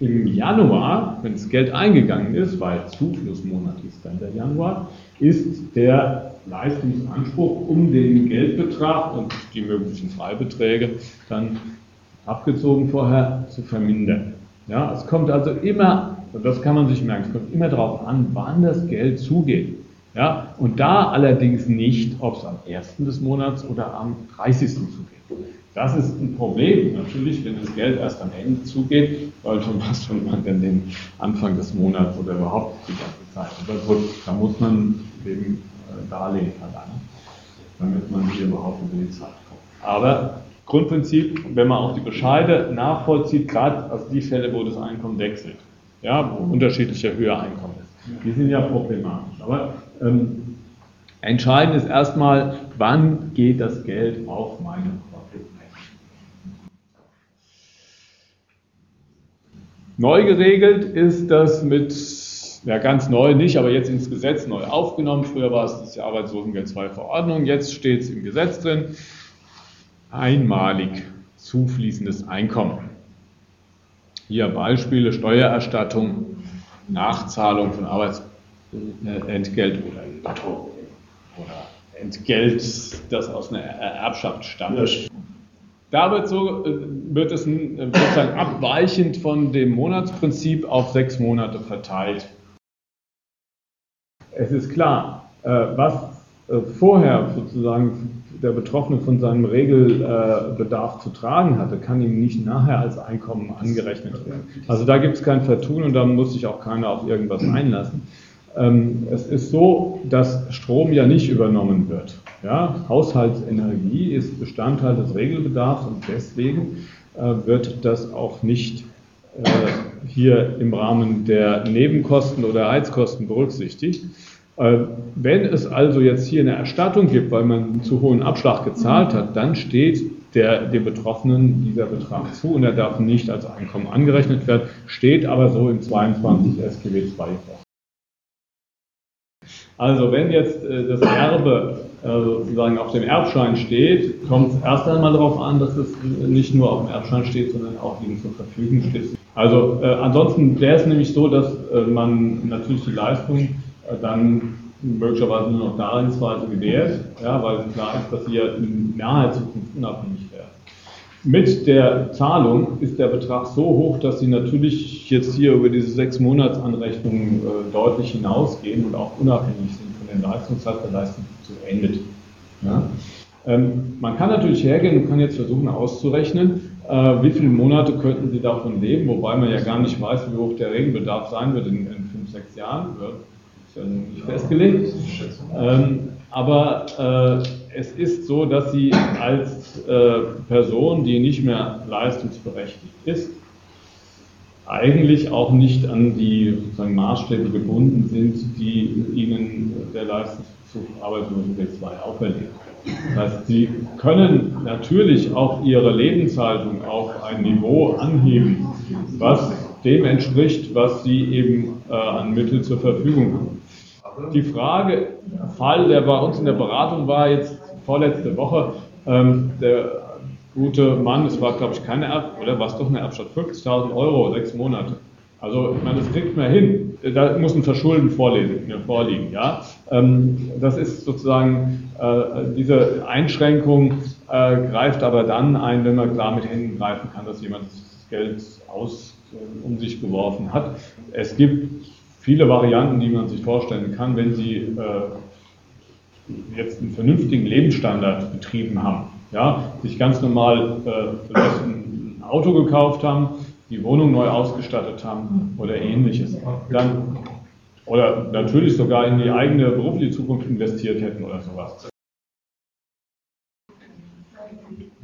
Im Januar, wenn das Geld eingegangen ist, weil Zuflussmonat ist dann der Januar, ist der Leistungsanspruch um den Geldbetrag und die möglichen Freibeträge dann abgezogen vorher zu vermindern. Ja, es kommt also immer, und das kann man sich merken, es kommt immer darauf an, wann das Geld zugeht. Ja, und da allerdings nicht, ob es am 1. des Monats oder am 30. zugeht. Das ist ein Problem natürlich, wenn das Geld erst am Ende zugeht, weil schon was schon man denn den Anfang des Monats oder überhaupt die ganze Zeit. Aber gut, da muss man eben äh, Darlehen verlangen, damit man hier überhaupt über die Zeit kommt. Aber Grundprinzip, wenn man auch die Bescheide nachvollzieht, gerade aus die Fälle, wo das Einkommen wechselt, ja, wo unterschiedlicher höher Einkommen ist, die sind ja problematisch. Aber ähm, entscheidend ist erstmal, wann geht das Geld auf meine Konto Neu geregelt ist das mit, ja ganz neu nicht, aber jetzt ins Gesetz neu aufgenommen. Früher war es die Arbeitslosengeld 2 Verordnung, jetzt steht es im Gesetz drin einmalig zufließendes Einkommen. Hier Beispiele Steuererstattung, Nachzahlung von Arbeitsentgelt oder Lotto oder Entgelt, das aus einer Erbschaft stammt. Da wird, so, wird es sozusagen abweichend von dem Monatsprinzip auf sechs Monate verteilt. Es ist klar, äh, was äh, vorher sozusagen der Betroffene von seinem Regelbedarf zu tragen hatte, kann ihm nicht nachher als Einkommen angerechnet werden. Also da gibt es kein Vertun und da muss sich auch keiner auf irgendwas einlassen. Ähm, es ist so, dass Strom ja nicht übernommen wird. Ja? Haushaltsenergie ist Bestandteil des Regelbedarfs und deswegen äh, wird das auch nicht äh, hier im Rahmen der Nebenkosten oder Heizkosten berücksichtigt. Äh, wenn es also jetzt hier eine Erstattung gibt, weil man einen zu hohen Abschlag gezahlt hat, dann steht der, dem Betroffenen dieser Betrag zu und er darf nicht als Einkommen angerechnet werden, steht aber so im 22 SGB II vor. Also wenn jetzt äh, das Erbe äh, sozusagen auf dem Erbschein steht, kommt es erst einmal darauf an, dass es nicht nur auf dem Erbschein steht, sondern auch ihm zur Verfügung steht. Also äh, ansonsten wäre es nämlich so, dass äh, man natürlich die Leistung dann möglicherweise nur noch Darlehensweise gewährt, ja, weil klar ist, dass sie ja in naher Zukunft unabhängig werden. Mit der Zahlung ist der Betrag so hoch, dass sie natürlich jetzt hier über diese sechs Monatsanrechnungen äh, deutlich hinausgehen und auch unabhängig sind von den Leistungszeit der Leistung zu endet. Ja. Ähm, man kann natürlich hergehen und kann jetzt versuchen auszurechnen, äh, wie viele Monate könnten Sie davon leben, wobei man ja gar nicht weiß, wie hoch der Regenbedarf sein wird in, in fünf, sechs Jahren. Wird ja nicht festgelegt. Ähm, aber äh, es ist so, dass sie als äh, Person, die nicht mehr leistungsberechtigt ist, eigentlich auch nicht an die sozusagen Maßstäbe gebunden sind, die ihnen der Leistungsbezug Arbeitslosengeld 2 auferlegt. Das heißt, sie können natürlich auch ihre Lebenshaltung auf ein Niveau anheben, was dem entspricht, was sie eben äh, an Mitteln zur Verfügung haben. Die Frage, Fall, der bei uns in der Beratung war, jetzt vorletzte Woche, ähm, der gute Mann, es war glaube ich keine Erb, oder war es doch eine Erbstadt, 50.000 Euro, sechs Monate. Also, ich meine, das kriegt man hin. Da muss ein Verschulden vorliegen, vorliegen ja. Ähm, das ist sozusagen, äh, diese Einschränkung äh, greift aber dann ein, wenn man klar mit Händen greifen kann, dass jemand das Geld aus, äh, um sich geworfen hat. Es gibt viele Varianten, die man sich vorstellen kann, wenn Sie äh, jetzt einen vernünftigen Lebensstandard betrieben haben. Ja, sich ganz normal äh, ein Auto gekauft haben, die Wohnung neu ausgestattet haben oder ähnliches. Dann, oder natürlich sogar in die eigene berufliche Zukunft investiert hätten oder sowas.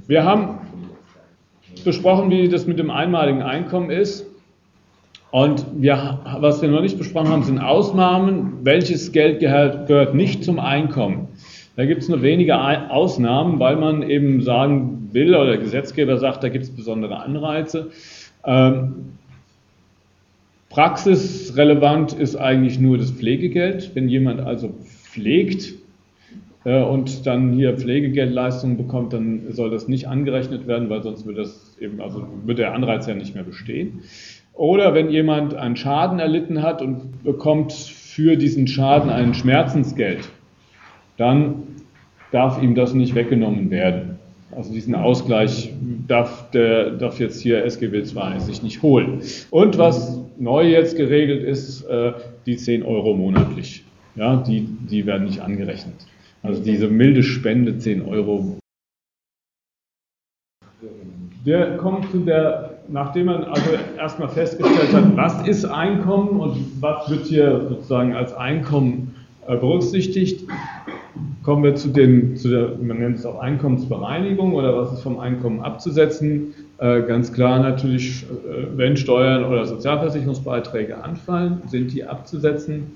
Wir haben besprochen, wie das mit dem einmaligen Einkommen ist. Und wir, was wir noch nicht besprochen haben, sind Ausnahmen. Welches Geld gehört, nicht zum Einkommen? Da gibt es nur wenige Ausnahmen, weil man eben sagen will oder der Gesetzgeber sagt, da gibt es besondere Anreize. Ähm, praxisrelevant ist eigentlich nur das Pflegegeld. Wenn jemand also pflegt äh, und dann hier Pflegegeldleistungen bekommt, dann soll das nicht angerechnet werden, weil sonst wird das eben, also wird der Anreiz ja nicht mehr bestehen. Oder wenn jemand einen Schaden erlitten hat und bekommt für diesen Schaden ein Schmerzensgeld, dann darf ihm das nicht weggenommen werden. Also diesen Ausgleich darf, der, darf jetzt hier SGB II sich nicht holen. Und was neu jetzt geregelt ist, äh, die 10 Euro monatlich. Ja, die, die werden nicht angerechnet. Also diese milde Spende 10 Euro. Der kommt zu der, nachdem man also erstmal festgestellt hat, was ist Einkommen und was wird hier sozusagen als Einkommen äh, berücksichtigt, kommen wir zu, den, zu der, man nennt es auch Einkommensbereinigung oder was ist vom Einkommen abzusetzen. Äh, ganz klar natürlich, äh, wenn Steuern oder Sozialversicherungsbeiträge anfallen, sind die abzusetzen.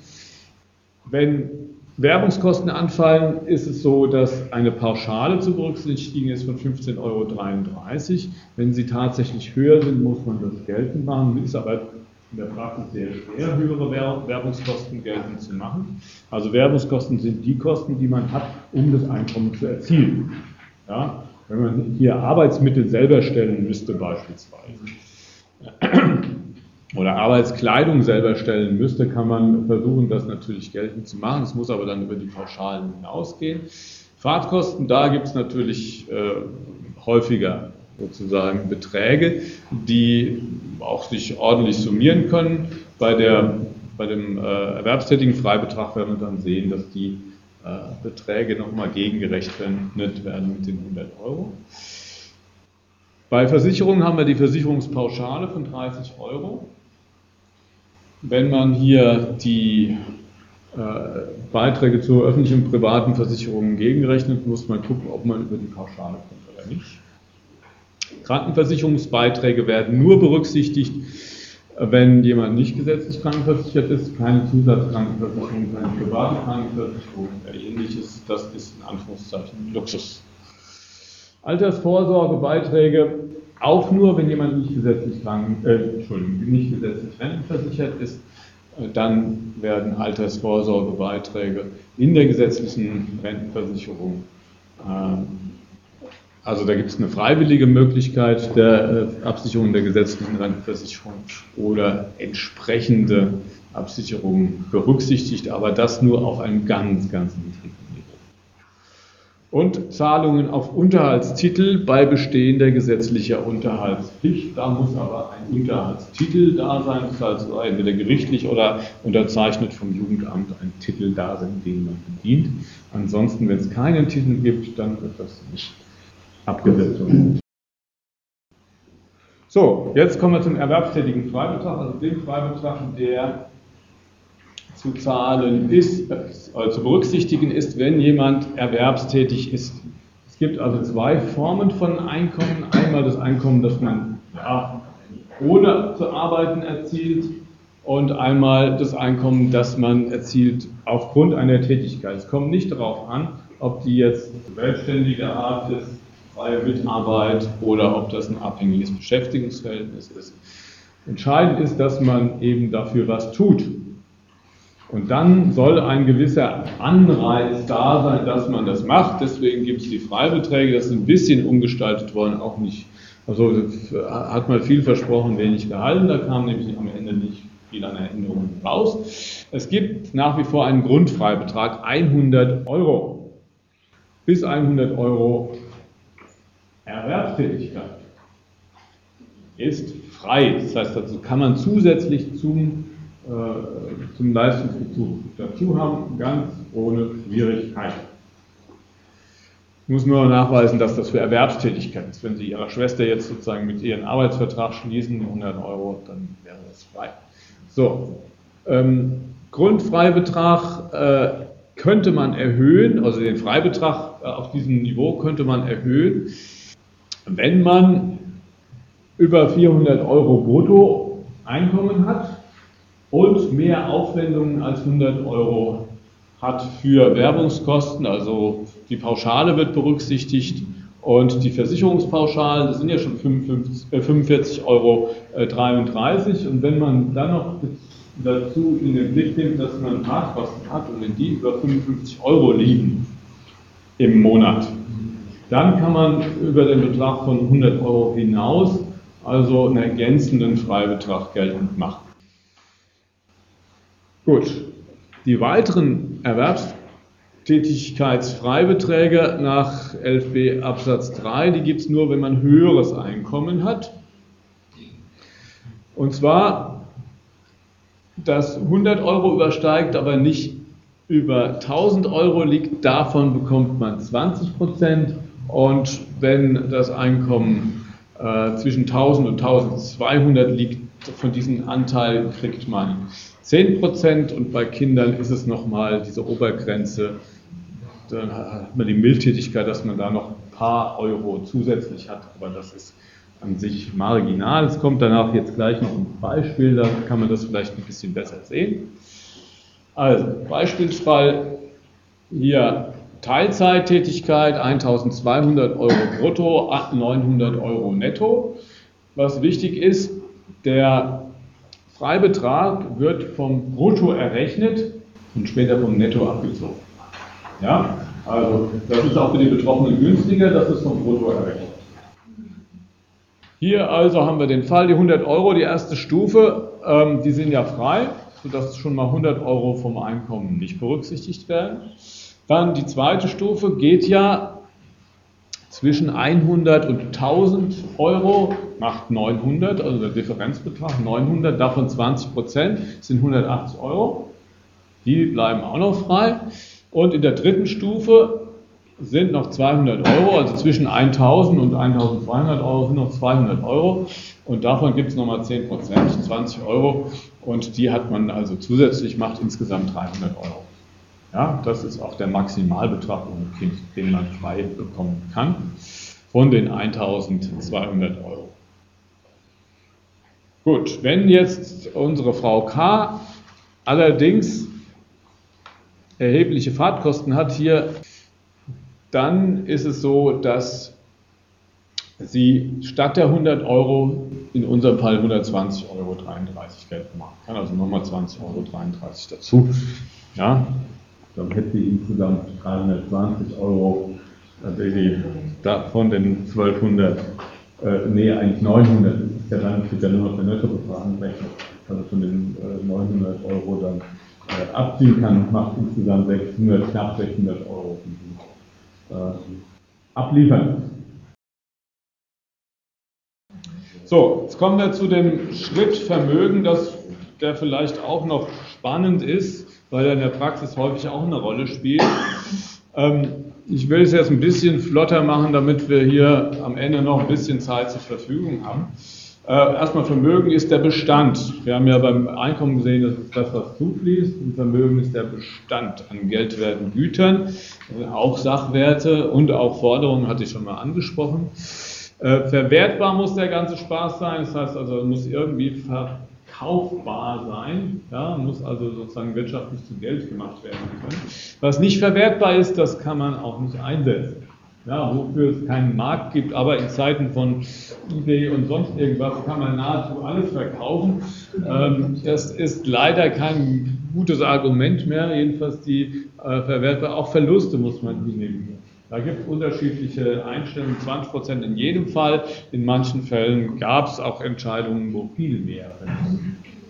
Wenn Werbungskosten anfallen, ist es so, dass eine Pauschale zu berücksichtigen ist von 15,33 Euro. Wenn sie tatsächlich höher sind, muss man das geltend machen, ist aber in der Praxis sehr schwer, höhere Werbungskosten geltend zu machen. Also Werbungskosten sind die Kosten, die man hat, um das Einkommen zu erzielen. Ja? Wenn man hier Arbeitsmittel selber stellen müsste beispielsweise oder Arbeitskleidung selber stellen müsste, kann man versuchen, das natürlich geltend zu machen. Es muss aber dann über die Pauschalen hinausgehen. Fahrtkosten, da gibt es natürlich äh, häufiger sozusagen Beträge, die auch sich ordentlich summieren können. Bei, der, bei dem äh, erwerbstätigen Freibetrag werden wir dann sehen, dass die äh, Beträge nochmal gegengerechnet werden mit den 100 Euro. Bei Versicherungen haben wir die Versicherungspauschale von 30 Euro. Wenn man hier die äh, Beiträge zur öffentlichen und privaten Versicherungen gegenrechnet, muss man gucken, ob man über die Pauschale kommt oder nicht. Krankenversicherungsbeiträge werden nur berücksichtigt, wenn jemand nicht gesetzlich krankenversichert ist, keine Zusatzkrankenversicherung, keine private Krankenversicherung oder ähnliches. Das ist in Anführungszeichen Luxus. Altersvorsorgebeiträge auch nur, wenn jemand nicht gesetzlich kranken, äh, Entschuldigung, nicht gesetzlich rentenversichert ist, äh, dann werden Altersvorsorgebeiträge in der gesetzlichen Rentenversicherung äh, also da gibt es eine freiwillige Möglichkeit der äh, Absicherung der gesetzlichen Rentenversicherung oder entsprechende Absicherungen berücksichtigt, aber das nur auf einem ganz, ganz niedrigen Niveau. Und Zahlungen auf Unterhaltstitel bei bestehender gesetzlicher Unterhaltspflicht. Da muss aber ein Unterhaltstitel da sein, heißt entweder gerichtlich oder unterzeichnet vom Jugendamt ein Titel da sein, den man bedient. Ansonsten, wenn es keinen Titel gibt, dann wird das nicht abgesetzt So, jetzt kommen wir zum erwerbstätigen Freibetrag, also dem Freibetrag, der zu zahlen ist, äh, zu berücksichtigen ist, wenn jemand erwerbstätig ist. Es gibt also zwei Formen von Einkommen. Einmal das Einkommen, das man ja, ohne zu arbeiten erzielt und einmal das Einkommen, das man erzielt aufgrund einer Tätigkeit. Es kommt nicht darauf an, ob die jetzt selbstständige Art ist, freie Mitarbeit oder ob das ein abhängiges Beschäftigungsverhältnis ist. Entscheidend ist, dass man eben dafür was tut. Und dann soll ein gewisser Anreiz da sein, dass man das macht. Deswegen gibt es die Freibeträge, das ist ein bisschen umgestaltet worden, auch nicht. Also hat man viel versprochen, wenig gehalten. Da kam nämlich am Ende nicht viel an Erinnerungen raus. Es gibt nach wie vor einen Grundfreibetrag, 100 Euro. Bis 100 Euro Erwerbstätigkeit ist frei. Das heißt, dazu kann man zusätzlich zum, äh, zum Leistungsbezug dazu haben, ganz ohne Schwierigkeit. Ich muss nur nachweisen, dass das für Erwerbstätigkeit ist. Wenn Sie Ihrer Schwester jetzt sozusagen mit Ihren Arbeitsvertrag schließen, 100 Euro, dann wäre das frei. So, ähm, Grundfreibetrag äh, könnte man erhöhen, also den Freibetrag äh, auf diesem Niveau könnte man erhöhen wenn man über 400 Euro brutto Einkommen hat und mehr Aufwendungen als 100 Euro hat für Werbungskosten, also die Pauschale wird berücksichtigt und die Versicherungspauschalen, das sind ja schon 45,33 äh, Euro. Und wenn man dann noch dazu in den Blick nimmt, dass man Fahrtkosten hat und wenn die über 55 Euro liegen im Monat, dann kann man über den Betrag von 100 Euro hinaus also einen ergänzenden Freibetrag geltend machen. Gut, die weiteren Erwerbstätigkeitsfreibeträge nach 11b Absatz 3, die gibt es nur, wenn man höheres Einkommen hat. Und zwar, das 100 Euro übersteigt, aber nicht über 1000 Euro liegt, davon bekommt man 20 Prozent. Und wenn das Einkommen äh, zwischen 1000 und 1200 liegt, von diesem Anteil kriegt man 10 Prozent und bei Kindern ist es nochmal diese Obergrenze. Dann hat man die Mildtätigkeit, dass man da noch ein paar Euro zusätzlich hat, aber das ist an sich marginal. Es kommt danach jetzt gleich noch ein Beispiel, da kann man das vielleicht ein bisschen besser sehen. Also, Beispielsfall hier Teilzeittätigkeit 1200 Euro brutto, 900 Euro netto. Was wichtig ist, der Freibetrag wird vom Brutto errechnet und später vom Netto abgezogen. Ja, also das ist auch für die Betroffenen günstiger, das ist vom Brutto errechnet. Hier also haben wir den Fall, die 100 Euro, die erste Stufe, ähm, die sind ja frei, sodass schon mal 100 Euro vom Einkommen nicht berücksichtigt werden. Dann die zweite Stufe geht ja zwischen 100 und 1000 Euro macht 900, also der Differenzbetrag 900, davon 20 Prozent sind 180 Euro. Die bleiben auch noch frei. Und in der dritten Stufe sind noch 200 Euro, also zwischen 1000 und 1200 Euro sind noch 200 Euro. Und davon gibt es nochmal 10 Prozent, 20 Euro. Und die hat man also zusätzlich, macht insgesamt 300 Euro. Ja, das ist auch der Maximalbetrag den man frei bekommen kann, von den 1200 Euro. Gut, wenn jetzt unsere Frau K. allerdings erhebliche Fahrtkosten hat hier, dann ist es so, dass sie statt der 100 Euro in unserem Fall 120,33 Euro geltend machen kann, also nochmal 20,33 Euro dazu. Ja, dann hätte sie insgesamt 320 Euro, tatsächlich von den 1200, äh, nee, eigentlich 900, das ist ja dann, steht ja nur noch der Nettobetrag anrechnen, also von den äh, 900 Euro dann äh, abziehen kann, macht insgesamt 600, knapp 600 Euro, äh, abliefern. So, jetzt kommen wir zu dem Schritt Vermögen, das, der vielleicht auch noch spannend ist weil er in der Praxis häufig auch eine Rolle spielt. Ähm, ich will es jetzt ein bisschen flotter machen, damit wir hier am Ende noch ein bisschen Zeit zur Verfügung haben. Äh, erstmal Vermögen ist der Bestand. Wir haben ja beim Einkommen gesehen, das ist das, was zufließt. Und Vermögen ist der Bestand an geldwerten Gütern, äh, auch Sachwerte und auch Forderungen, hatte ich schon mal angesprochen. Äh, verwertbar muss der ganze Spaß sein. Das heißt also, muss irgendwie ver kaufbar sein, ja, muss also sozusagen wirtschaftlich zu Geld gemacht werden können. Was nicht verwertbar ist, das kann man auch nicht einsetzen. Ja, wofür es keinen Markt gibt, aber in Zeiten von eBay und sonst irgendwas kann man nahezu alles verkaufen. Ähm, das ist leider kein gutes Argument mehr, jedenfalls die äh, verwertbar. Auch Verluste muss man hinnehmen. Da gibt es unterschiedliche Einstellungen, 20 Prozent in jedem Fall. In manchen Fällen gab es auch Entscheidungen, wo viel mehr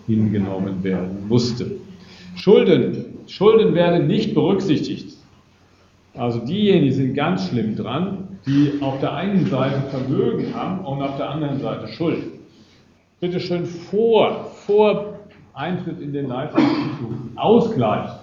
hingenommen werden musste. Schulden. Schulden werden nicht berücksichtigt. Also diejenigen sind ganz schlimm dran, die auf der einen Seite Vermögen haben und auf der anderen Seite Schulden. Bitte schön vor, vor Eintritt in den Leistungsbezug ausgleichen.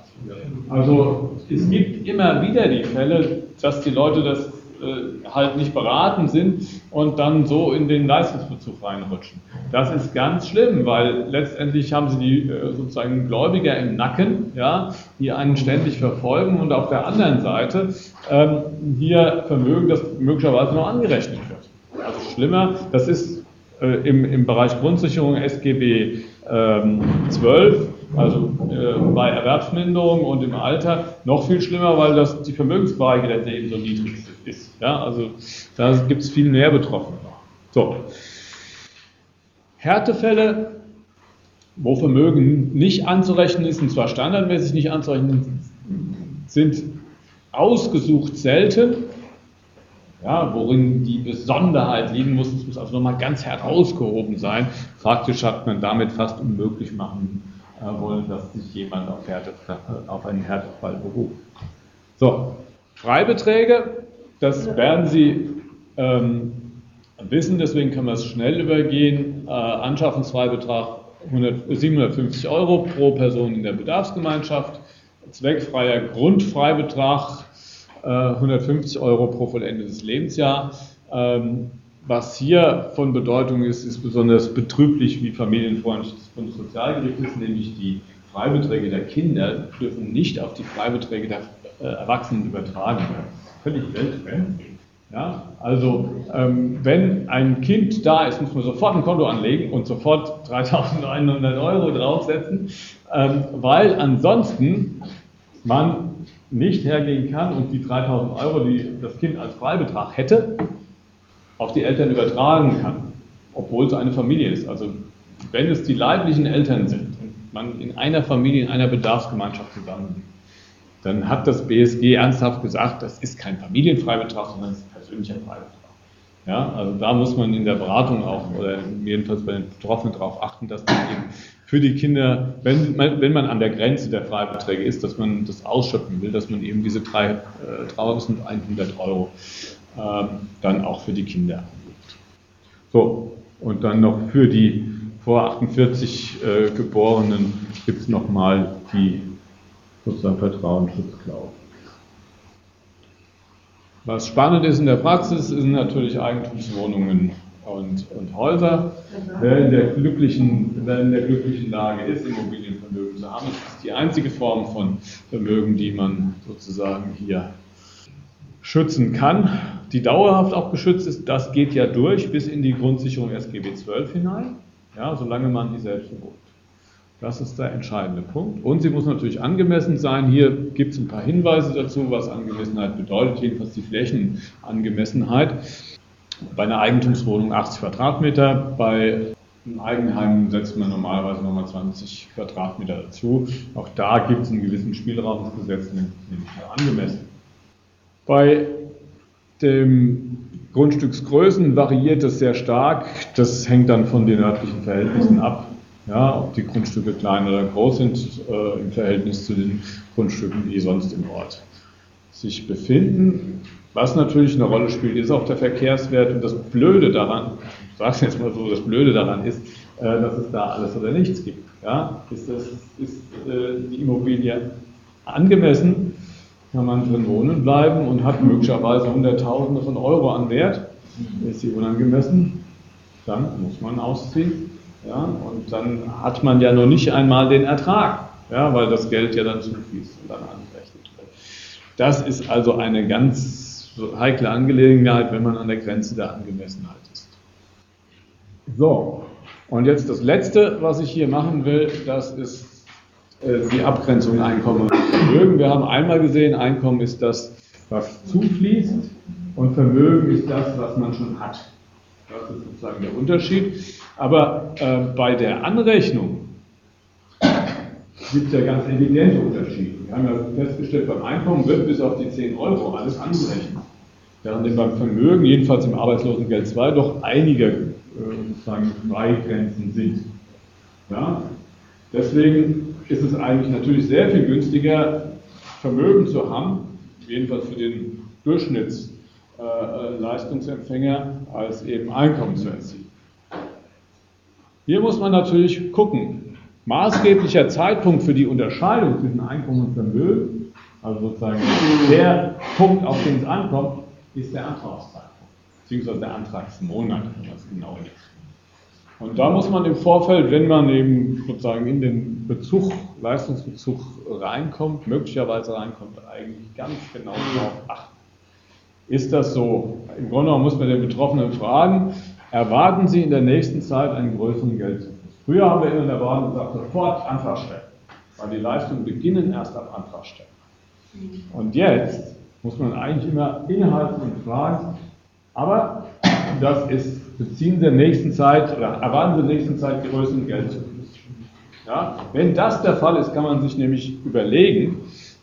Also es gibt immer wieder die Fälle, dass die Leute das äh, halt nicht beraten sind und dann so in den Leistungsbezug reinrutschen. Das ist ganz schlimm, weil letztendlich haben sie die äh, sozusagen Gläubiger im Nacken, ja, die einen ständig verfolgen und auf der anderen Seite ähm, hier Vermögen, das möglicherweise noch angerechnet wird. Also schlimmer, das ist äh, im, im Bereich Grundsicherung SGB ähm, 12 Also äh, bei Erwerbsminderung und im Alter noch viel schlimmer, weil das die Vermögensbereiche eben so niedrig ist. Ja, also da gibt es viel mehr Betroffene. So. Härtefälle, wo Vermögen nicht anzurechnen ist, und zwar standardmäßig nicht anzurechnen, sind ausgesucht selten. Ja, worin die Besonderheit liegen muss, es muss also nochmal ganz herausgehoben sein. Praktisch hat man damit fast unmöglich machen wollen, dass sich jemand auf, Härte, auf einen Härtefall beruft. So, Freibeträge, das werden Sie ähm, wissen, deswegen kann man es schnell übergehen. Äh, Anschaffungsfreibetrag 100, 750 Euro pro Person in der Bedarfsgemeinschaft, zweckfreier Grundfreibetrag 150 äh, Euro pro vollendetes Lebensjahr. Ähm, was hier von Bedeutung ist, ist besonders betrüblich, wie familienfreundlich das Bundessozialgericht ist, nämlich die Freibeträge der Kinder dürfen nicht auf die Freibeträge der äh, Erwachsenen übertragen werden. Völlig weltfremd. Ja, also ähm, wenn ein Kind da ist, muss man sofort ein Konto anlegen und sofort 3.100 Euro draufsetzen, ähm, weil ansonsten man nicht hergehen kann und die 3000 Euro, die das Kind als Freibetrag hätte, auf die Eltern übertragen kann, obwohl es eine Familie ist. Also wenn es die leiblichen Eltern sind und man in einer Familie, in einer Bedarfsgemeinschaft zusammenlebt, dann hat das BSG ernsthaft gesagt, das ist kein Familienfreibetrag, sondern es ist persönlicher Freibetrag. Ja, also da muss man in der Beratung auch, oder jedenfalls bei den Betroffenen darauf achten, dass man eben für die Kinder, wenn man, wenn man an der Grenze der Freibeträge ist, dass man das ausschöpfen will, dass man eben diese 3100 äh, Euro ähm, dann auch für die Kinder. So, und dann noch für die vor 48 äh, Geborenen gibt es nochmal die sozusagen Vertrauensschutzklausel. Was spannend ist in der Praxis, sind natürlich Eigentumswohnungen und, und Häuser. Wer in, der glücklichen, wer in der glücklichen Lage ist, Immobilienvermögen zu haben, ist die einzige Form von Vermögen, die man sozusagen hier schützen kann, die dauerhaft auch geschützt ist. Das geht ja durch bis in die Grundsicherung SGB 12 hinein, ja, solange man die selbst bewohnt. Das ist der entscheidende Punkt. Und sie muss natürlich angemessen sein. Hier gibt es ein paar Hinweise dazu, was Angemessenheit bedeutet, jedenfalls die Flächenangemessenheit. Bei einer Eigentumswohnung 80 Quadratmeter, bei einem Eigenheim setzt man normalerweise nochmal 20 Quadratmeter dazu. Auch da gibt es einen gewissen Spielraum, das Gesetz nämlich angemessen. Bei den Grundstücksgrößen variiert es sehr stark. Das hängt dann von den örtlichen Verhältnissen ab. Ja, ob die Grundstücke klein oder groß sind äh, im Verhältnis zu den Grundstücken, die sonst im Ort sich befinden. Was natürlich eine Rolle spielt, ist auch der Verkehrswert. Und das Blöde daran, ich sage es jetzt mal so, das Blöde daran ist, äh, dass es da alles oder nichts gibt. Ja? Ist, das, ist äh, die Immobilie angemessen, kann man drin wohnen bleiben und hat möglicherweise Hunderttausende von Euro an Wert. Ist sie unangemessen, dann muss man ausziehen. Ja? Und dann hat man ja noch nicht einmal den Ertrag, ja? weil das Geld ja dann zufließt und dann angerechnet wird. Das ist also eine ganz heikle Angelegenheit, wenn man an der Grenze der Angemessenheit ist. So, und jetzt das Letzte, was ich hier machen will, das ist die Abgrenzung Einkommen und Vermögen. Wir haben einmal gesehen, Einkommen ist das, was zufließt und Vermögen ist das, was man schon hat. Das ist sozusagen der Unterschied. Aber äh, bei der Anrechnung gibt es ja ganz evidente Unterschiede. Wir haben ja festgestellt, beim Einkommen wird bis auf die 10 Euro alles angerechnet. Während beim Vermögen, jedenfalls im Arbeitslosengeld 2, doch einige äh, sozusagen Freigrenzen sind. Ja? Deswegen ist es eigentlich natürlich sehr viel günstiger, Vermögen zu haben, jedenfalls für den Durchschnittsleistungsempfänger, äh, als eben Einkommen zu erzielen. Hier muss man natürlich gucken. Maßgeblicher Zeitpunkt für die Unterscheidung zwischen Einkommen und Vermögen, also sozusagen der Punkt, auf den es ankommt, ist der Antragszeitpunkt, beziehungsweise der Antragsmonat, wenn man es genau ist. Und da muss man im Vorfeld, wenn man eben sozusagen in den Bezug, Leistungsbezug reinkommt, möglicherweise reinkommt, eigentlich ganz genau darauf achten. Ist das so? Im Grunde genommen muss man den Betroffenen fragen, erwarten Sie in der nächsten Zeit einen größeren Geldzufluss? Früher haben wir immer in der Bahn gesagt, sofort Antrag stellen. weil die Leistungen beginnen erst ab Antragstellung. Und jetzt muss man eigentlich immer innehalten und fragen, aber das ist, beziehen Sie in der nächsten Zeit oder erwarten Sie in der nächsten Zeit größeren Geldzufluss. Ja, wenn das der Fall ist, kann man sich nämlich überlegen,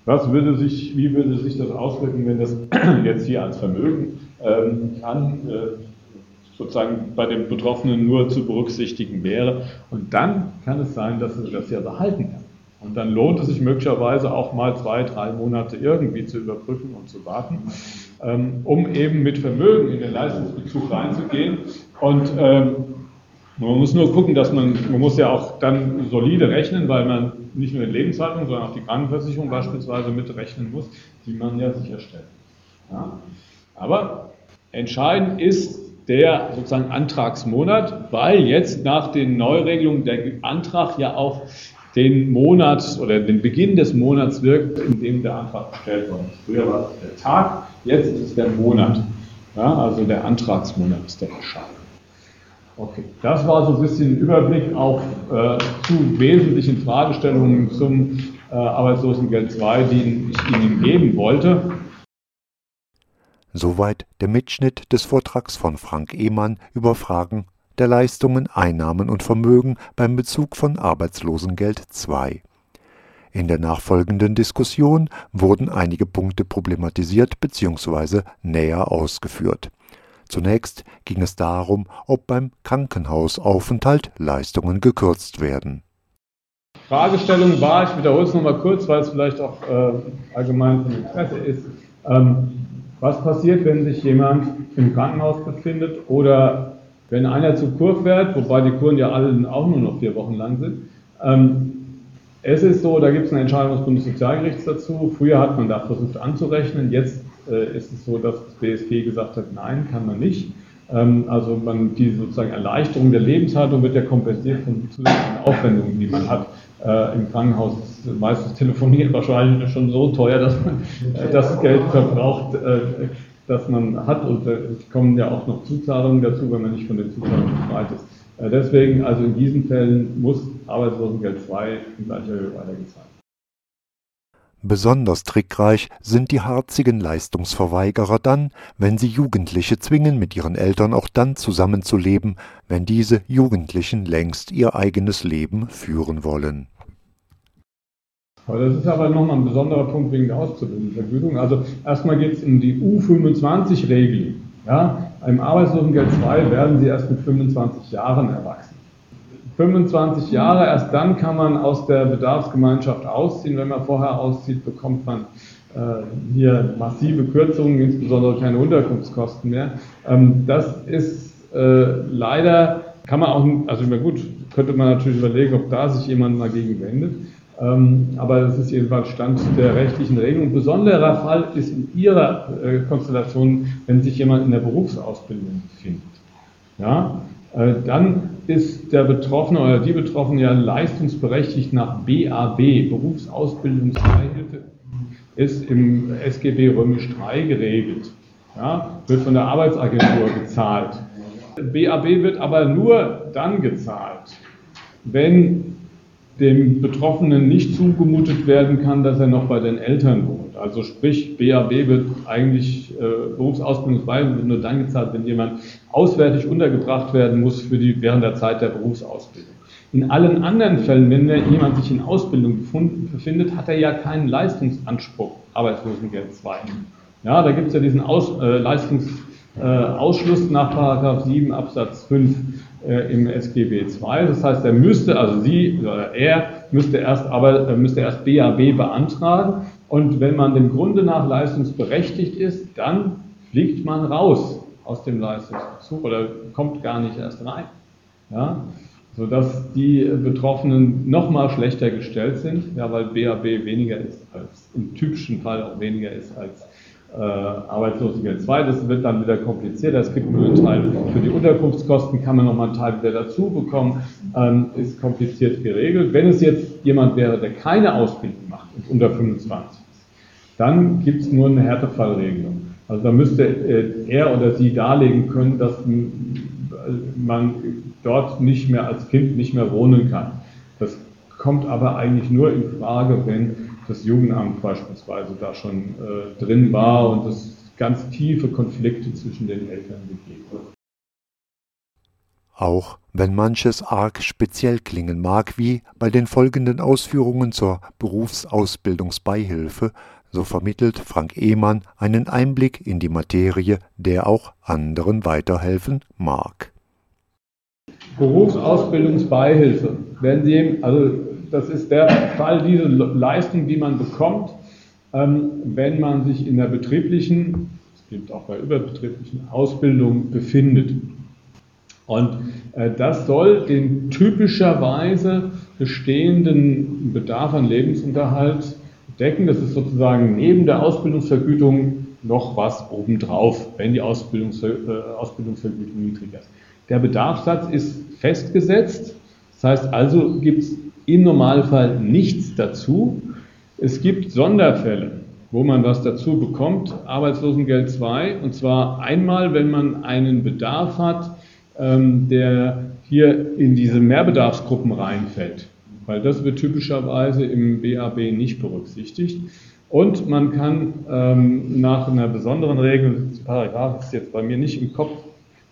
was würde sich, wie würde sich das auswirken, wenn das jetzt hier als Vermögen ähm, an, äh, sozusagen bei den Betroffenen nur zu berücksichtigen wäre. Und dann kann es sein, dass er das ja behalten kann. Und dann lohnt es sich möglicherweise auch mal zwei, drei Monate irgendwie zu überprüfen und zu warten, ähm, um eben mit Vermögen in den Leistungsbezug reinzugehen. Und ähm, man muss nur gucken, dass man, man muss ja auch dann solide rechnen, weil man nicht nur die Lebenshaltung, sondern auch die Krankenversicherung beispielsweise mitrechnen muss, die man ja sicherstellt. Ja? Aber entscheidend ist der sozusagen Antragsmonat, weil jetzt nach den Neuregelungen der Antrag ja auch den Monat oder den Beginn des Monats wirkt, in dem der Antrag gestellt worden ist. Früher war es der Tag, jetzt ist es der Monat. Ja, also der Antragsmonat ist der entscheidende. Okay, das war so ein bisschen ein Überblick auf äh, zu wesentlichen Fragestellungen zum äh, Arbeitslosengeld 2, die ich Ihnen geben wollte. Soweit der Mitschnitt des Vortrags von Frank Ehmann über Fragen der Leistungen, Einnahmen und Vermögen beim Bezug von Arbeitslosengeld 2. In der nachfolgenden Diskussion wurden einige Punkte problematisiert bzw. näher ausgeführt. Zunächst ging es darum, ob beim Krankenhausaufenthalt Leistungen gekürzt werden. Fragestellung war, ich wiederhole es nochmal kurz, weil es vielleicht auch äh, allgemein von Interesse ist, ähm, was passiert, wenn sich jemand im Krankenhaus befindet oder wenn einer zu Kur fährt, wobei die Kuren ja alle auch nur noch vier Wochen lang sind. Ähm, es ist so, da gibt es eine Entscheidung des Bundessozialgerichts dazu. Früher hat man da versucht anzurechnen, jetzt äh, ist es so, dass das BSG gesagt hat, nein, kann man nicht. Ähm, also man, die sozusagen Erleichterung der Lebenshaltung wird ja kompensiert von zusätzlichen Aufwendungen, die man hat. Äh, Im Krankenhaus ist meistens telefoniert wahrscheinlich schon so teuer, dass man äh, das Geld verbraucht, äh, das man hat. Und äh, es kommen ja auch noch Zuzahlungen dazu, wenn man nicht von den Zuzahlungen befreit ist. Äh, deswegen, also in diesen Fällen muss Arbeitslosengeld 2 in gleicher Höhe weitergezahlt Besonders trickreich sind die harzigen Leistungsverweigerer dann, wenn sie Jugendliche zwingen, mit ihren Eltern auch dann zusammenzuleben, wenn diese Jugendlichen längst ihr eigenes Leben führen wollen. Das ist aber nochmal ein besonderer Punkt wegen der Ausbildungsvergütung. Also erstmal geht es um die U25-Regelung. Ja, Im Arbeitslosengeld 2 werden Sie erst mit 25 Jahren erwachsen. 25 Jahre, erst dann kann man aus der Bedarfsgemeinschaft ausziehen. Wenn man vorher auszieht, bekommt man äh, hier massive Kürzungen, insbesondere keine Unterkunftskosten mehr. Ähm, das ist äh, leider, kann man auch, also gut, könnte man natürlich überlegen, ob da sich jemand mal gegen wendet. Ähm, aber das ist jedenfalls Stand der rechtlichen Regelung. Ein besonderer Fall ist in Ihrer äh, Konstellation, wenn sich jemand in der Berufsausbildung befindet. Ja, dann ist der Betroffene oder die Betroffene ja leistungsberechtigt nach BAB, Berufsausbildungsbeihilfe, ist im SGB Römisch 3 geregelt. Ja, wird von der Arbeitsagentur gezahlt. BAB wird aber nur dann gezahlt, wenn dem Betroffenen nicht zugemutet werden kann, dass er noch bei den Eltern wohnt. Also sprich, BAB wird eigentlich äh, Berufsausbildungsbeihilfe wird nur dann gezahlt, wenn jemand auswärtig untergebracht werden muss für die, während der Zeit der Berufsausbildung. In allen anderen Fällen, wenn jemand sich in Ausbildung befindet, hat er ja keinen Leistungsanspruch, Arbeitslosengeld 2. Ja, da gibt es ja diesen Aus, äh, Leistungsausschluss äh, nach 7 Absatz 5 äh, im SGB II. Das heißt, er müsste, also sie oder er müsste erst, aber er müsste erst BAB beantragen. Und wenn man dem Grunde nach leistungsberechtigt ist, dann fliegt man raus aus dem Leistungsbezug oder kommt gar nicht erst rein. Ja? Sodass die Betroffenen noch mal schlechter gestellt sind, ja, weil BAB weniger ist als, im typischen Fall auch weniger ist als äh, Arbeitslosengeld 2. Das wird dann wieder komplizierter. Es gibt nur einen Teil für die Unterkunftskosten, kann man nochmal einen Teil wieder dazu bekommen. Ähm, ist kompliziert geregelt. Wenn es jetzt jemand wäre, der keine Ausbildung macht und unter 25 ist, dann gibt es nur eine Härtefallregelung. Also da müsste äh, er oder sie darlegen können, dass man dort nicht mehr als Kind nicht mehr wohnen kann. Das kommt aber eigentlich nur in Frage, wenn das Jugendamt beispielsweise da schon äh, drin war und es ganz tiefe Konflikte zwischen den Eltern gegeben hat. Auch wenn manches arg speziell klingen mag, wie bei den folgenden Ausführungen zur Berufsausbildungsbeihilfe, so vermittelt Frank Ehmann einen Einblick in die Materie, der auch anderen weiterhelfen mag. Berufsausbildungsbeihilfe. Wenn Sie, also das ist der Fall, diese Leistung, die man bekommt, ähm, wenn man sich in der betrieblichen, es gibt auch bei überbetrieblichen Ausbildung befindet. Und äh, das soll den typischerweise bestehenden Bedarf an Lebensunterhalt decken. Das ist sozusagen neben der Ausbildungsvergütung noch was obendrauf, wenn die Ausbildungs äh, Ausbildungsvergütung niedriger ist. Der Bedarfssatz ist festgesetzt. Das heißt also, gibt es im Normalfall nichts dazu. Es gibt Sonderfälle, wo man was dazu bekommt, Arbeitslosengeld 2, und zwar einmal, wenn man einen Bedarf hat, ähm, der hier in diese Mehrbedarfsgruppen reinfällt weil das wird typischerweise im BAB nicht berücksichtigt. Und man kann ähm, nach einer besonderen Regel, Paragraph ist jetzt bei mir nicht im Kopf,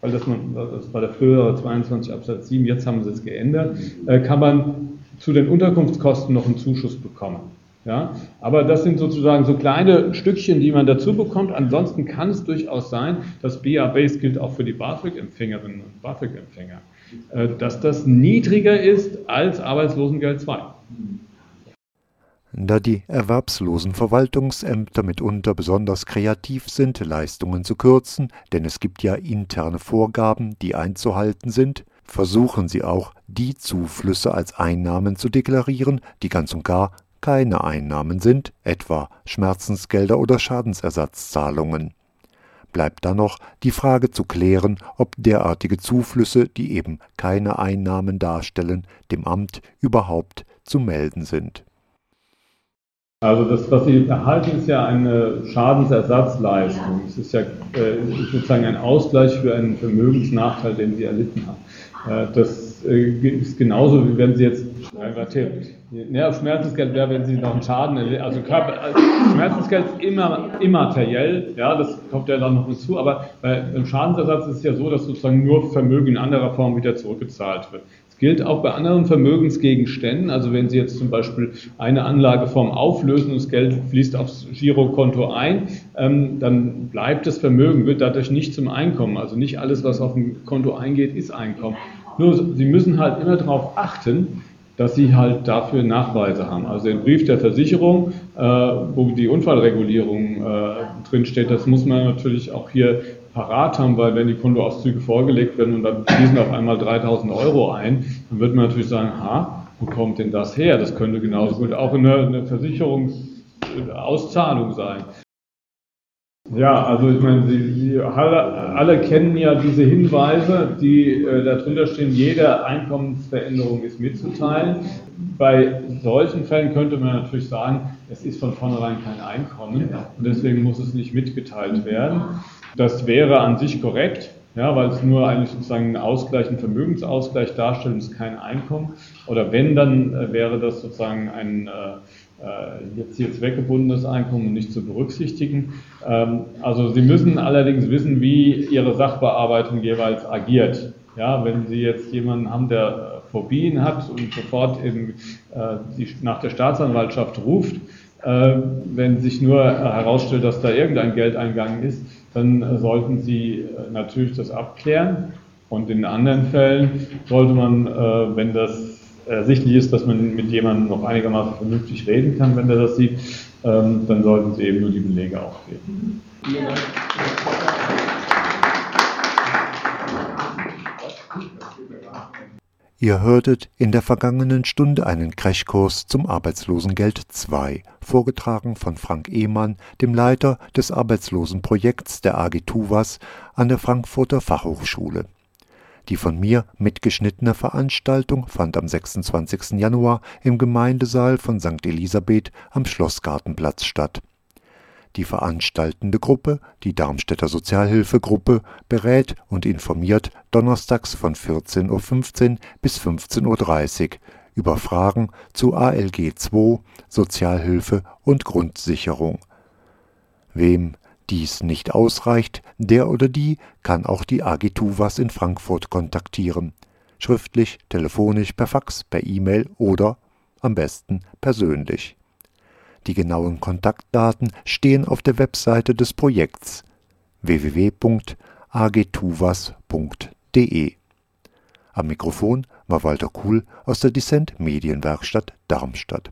weil das, man, das war der frühere 22 Absatz 7, jetzt haben sie es geändert, äh, kann man zu den Unterkunftskosten noch einen Zuschuss bekommen. Ja? Aber das sind sozusagen so kleine Stückchen, die man dazu bekommt. Ansonsten kann es durchaus sein, dass BAB, es gilt auch für die BAföG-Empfängerinnen und BAföG-Empfänger, äh, dass das niedriger ist als Arbeitslosengeld 2. Da die Erwerbslosenverwaltungsämter mitunter besonders kreativ sind, Leistungen zu kürzen, denn es gibt ja interne Vorgaben, die einzuhalten sind, versuchen sie auch, die Zuflüsse als Einnahmen zu deklarieren, die ganz und gar keine Einnahmen sind, etwa Schmerzensgelder oder Schadensersatzzahlungen bleibt dann noch die Frage zu klären, ob derartige Zuflüsse, die eben keine Einnahmen darstellen, dem Amt überhaupt zu melden sind. Also das, was Sie erhalten, ist ja eine Schadensersatzleistung. Es ist ja äh, sozusagen ein Ausgleich für einen Vermögensnachteil, den Sie erlitten haben. Äh, das äh, ist genauso, wie wenn Sie jetzt ja, Schmerzensgeld wäre, wenn Sie noch einen Schaden, also Körper, also Schmerzensgeld ist immer immateriell, ja, das kommt ja dann noch hinzu, aber beim Schadensersatz ist es ja so, dass sozusagen nur Vermögen in anderer Form wieder zurückgezahlt wird. Gilt auch bei anderen Vermögensgegenständen, also wenn Sie jetzt zum Beispiel eine Anlageform auflösen und das Geld fließt aufs Girokonto ein, ähm, dann bleibt das Vermögen, wird dadurch nicht zum Einkommen. Also nicht alles, was auf dem Konto eingeht, ist Einkommen. Nur Sie müssen halt immer darauf achten, dass sie halt dafür Nachweise haben. Also den Brief der Versicherung, äh, wo die Unfallregulierung äh, drinsteht, das muss man natürlich auch hier parat haben, weil wenn die Kontoauszüge vorgelegt werden und dann fließen auf einmal 3000 Euro ein, dann wird man natürlich sagen, ha, wo kommt denn das her? Das könnte genauso gut auch eine, eine Versicherungsauszahlung sein. Ja, also ich meine, Sie, Sie alle, alle, kennen ja diese Hinweise, die äh, darunter stehen, jede Einkommensveränderung ist mitzuteilen. Bei solchen Fällen könnte man natürlich sagen, es ist von vornherein kein Einkommen und deswegen muss es nicht mitgeteilt werden. Das wäre an sich korrekt, ja, weil es nur eigentlich sozusagen einen Ausgleich, einen Vermögensausgleich darstellt und es ist kein Einkommen. Oder wenn, dann äh, wäre das sozusagen ein äh, äh, jetzt hier zweckgebundenes Einkommen nicht zu berücksichtigen. Ähm, also Sie müssen allerdings wissen, wie Ihre Sachbearbeitung jeweils agiert. Ja, wenn Sie jetzt jemanden haben, der Phobien hat und sofort eben äh, die, nach der Staatsanwaltschaft ruft, äh, wenn sich nur herausstellt, dass da irgendein Geld eingegangen ist, dann sollten Sie natürlich das abklären. Und in anderen Fällen sollte man, wenn das ersichtlich ist, dass man mit jemandem noch einigermaßen vernünftig reden kann, wenn er das sieht, ähm, dann sollten Sie eben nur die Belege aufgeben. Vielen Dank. Ihr hörtet in der vergangenen Stunde einen Crashkurs zum Arbeitslosengeld 2, vorgetragen von Frank Ehmann, dem Leiter des Arbeitslosenprojekts der AG TUVAS an der Frankfurter Fachhochschule. Die von mir mitgeschnittene Veranstaltung fand am 26. Januar im Gemeindesaal von St. Elisabeth am Schlossgartenplatz statt. Die veranstaltende Gruppe, die Darmstädter Sozialhilfegruppe, berät und informiert donnerstags von 14.15 Uhr bis 15.30 Uhr über Fragen zu ALG II, Sozialhilfe und Grundsicherung. Wem dies nicht ausreicht, der oder die kann auch die AG Tuvas in Frankfurt kontaktieren. Schriftlich, telefonisch, per Fax, per E-Mail oder am besten persönlich. Die genauen Kontaktdaten stehen auf der Webseite des Projekts www.agtuvas.de. Am Mikrofon war Walter Kuhl aus der Dissent Medienwerkstatt Darmstadt.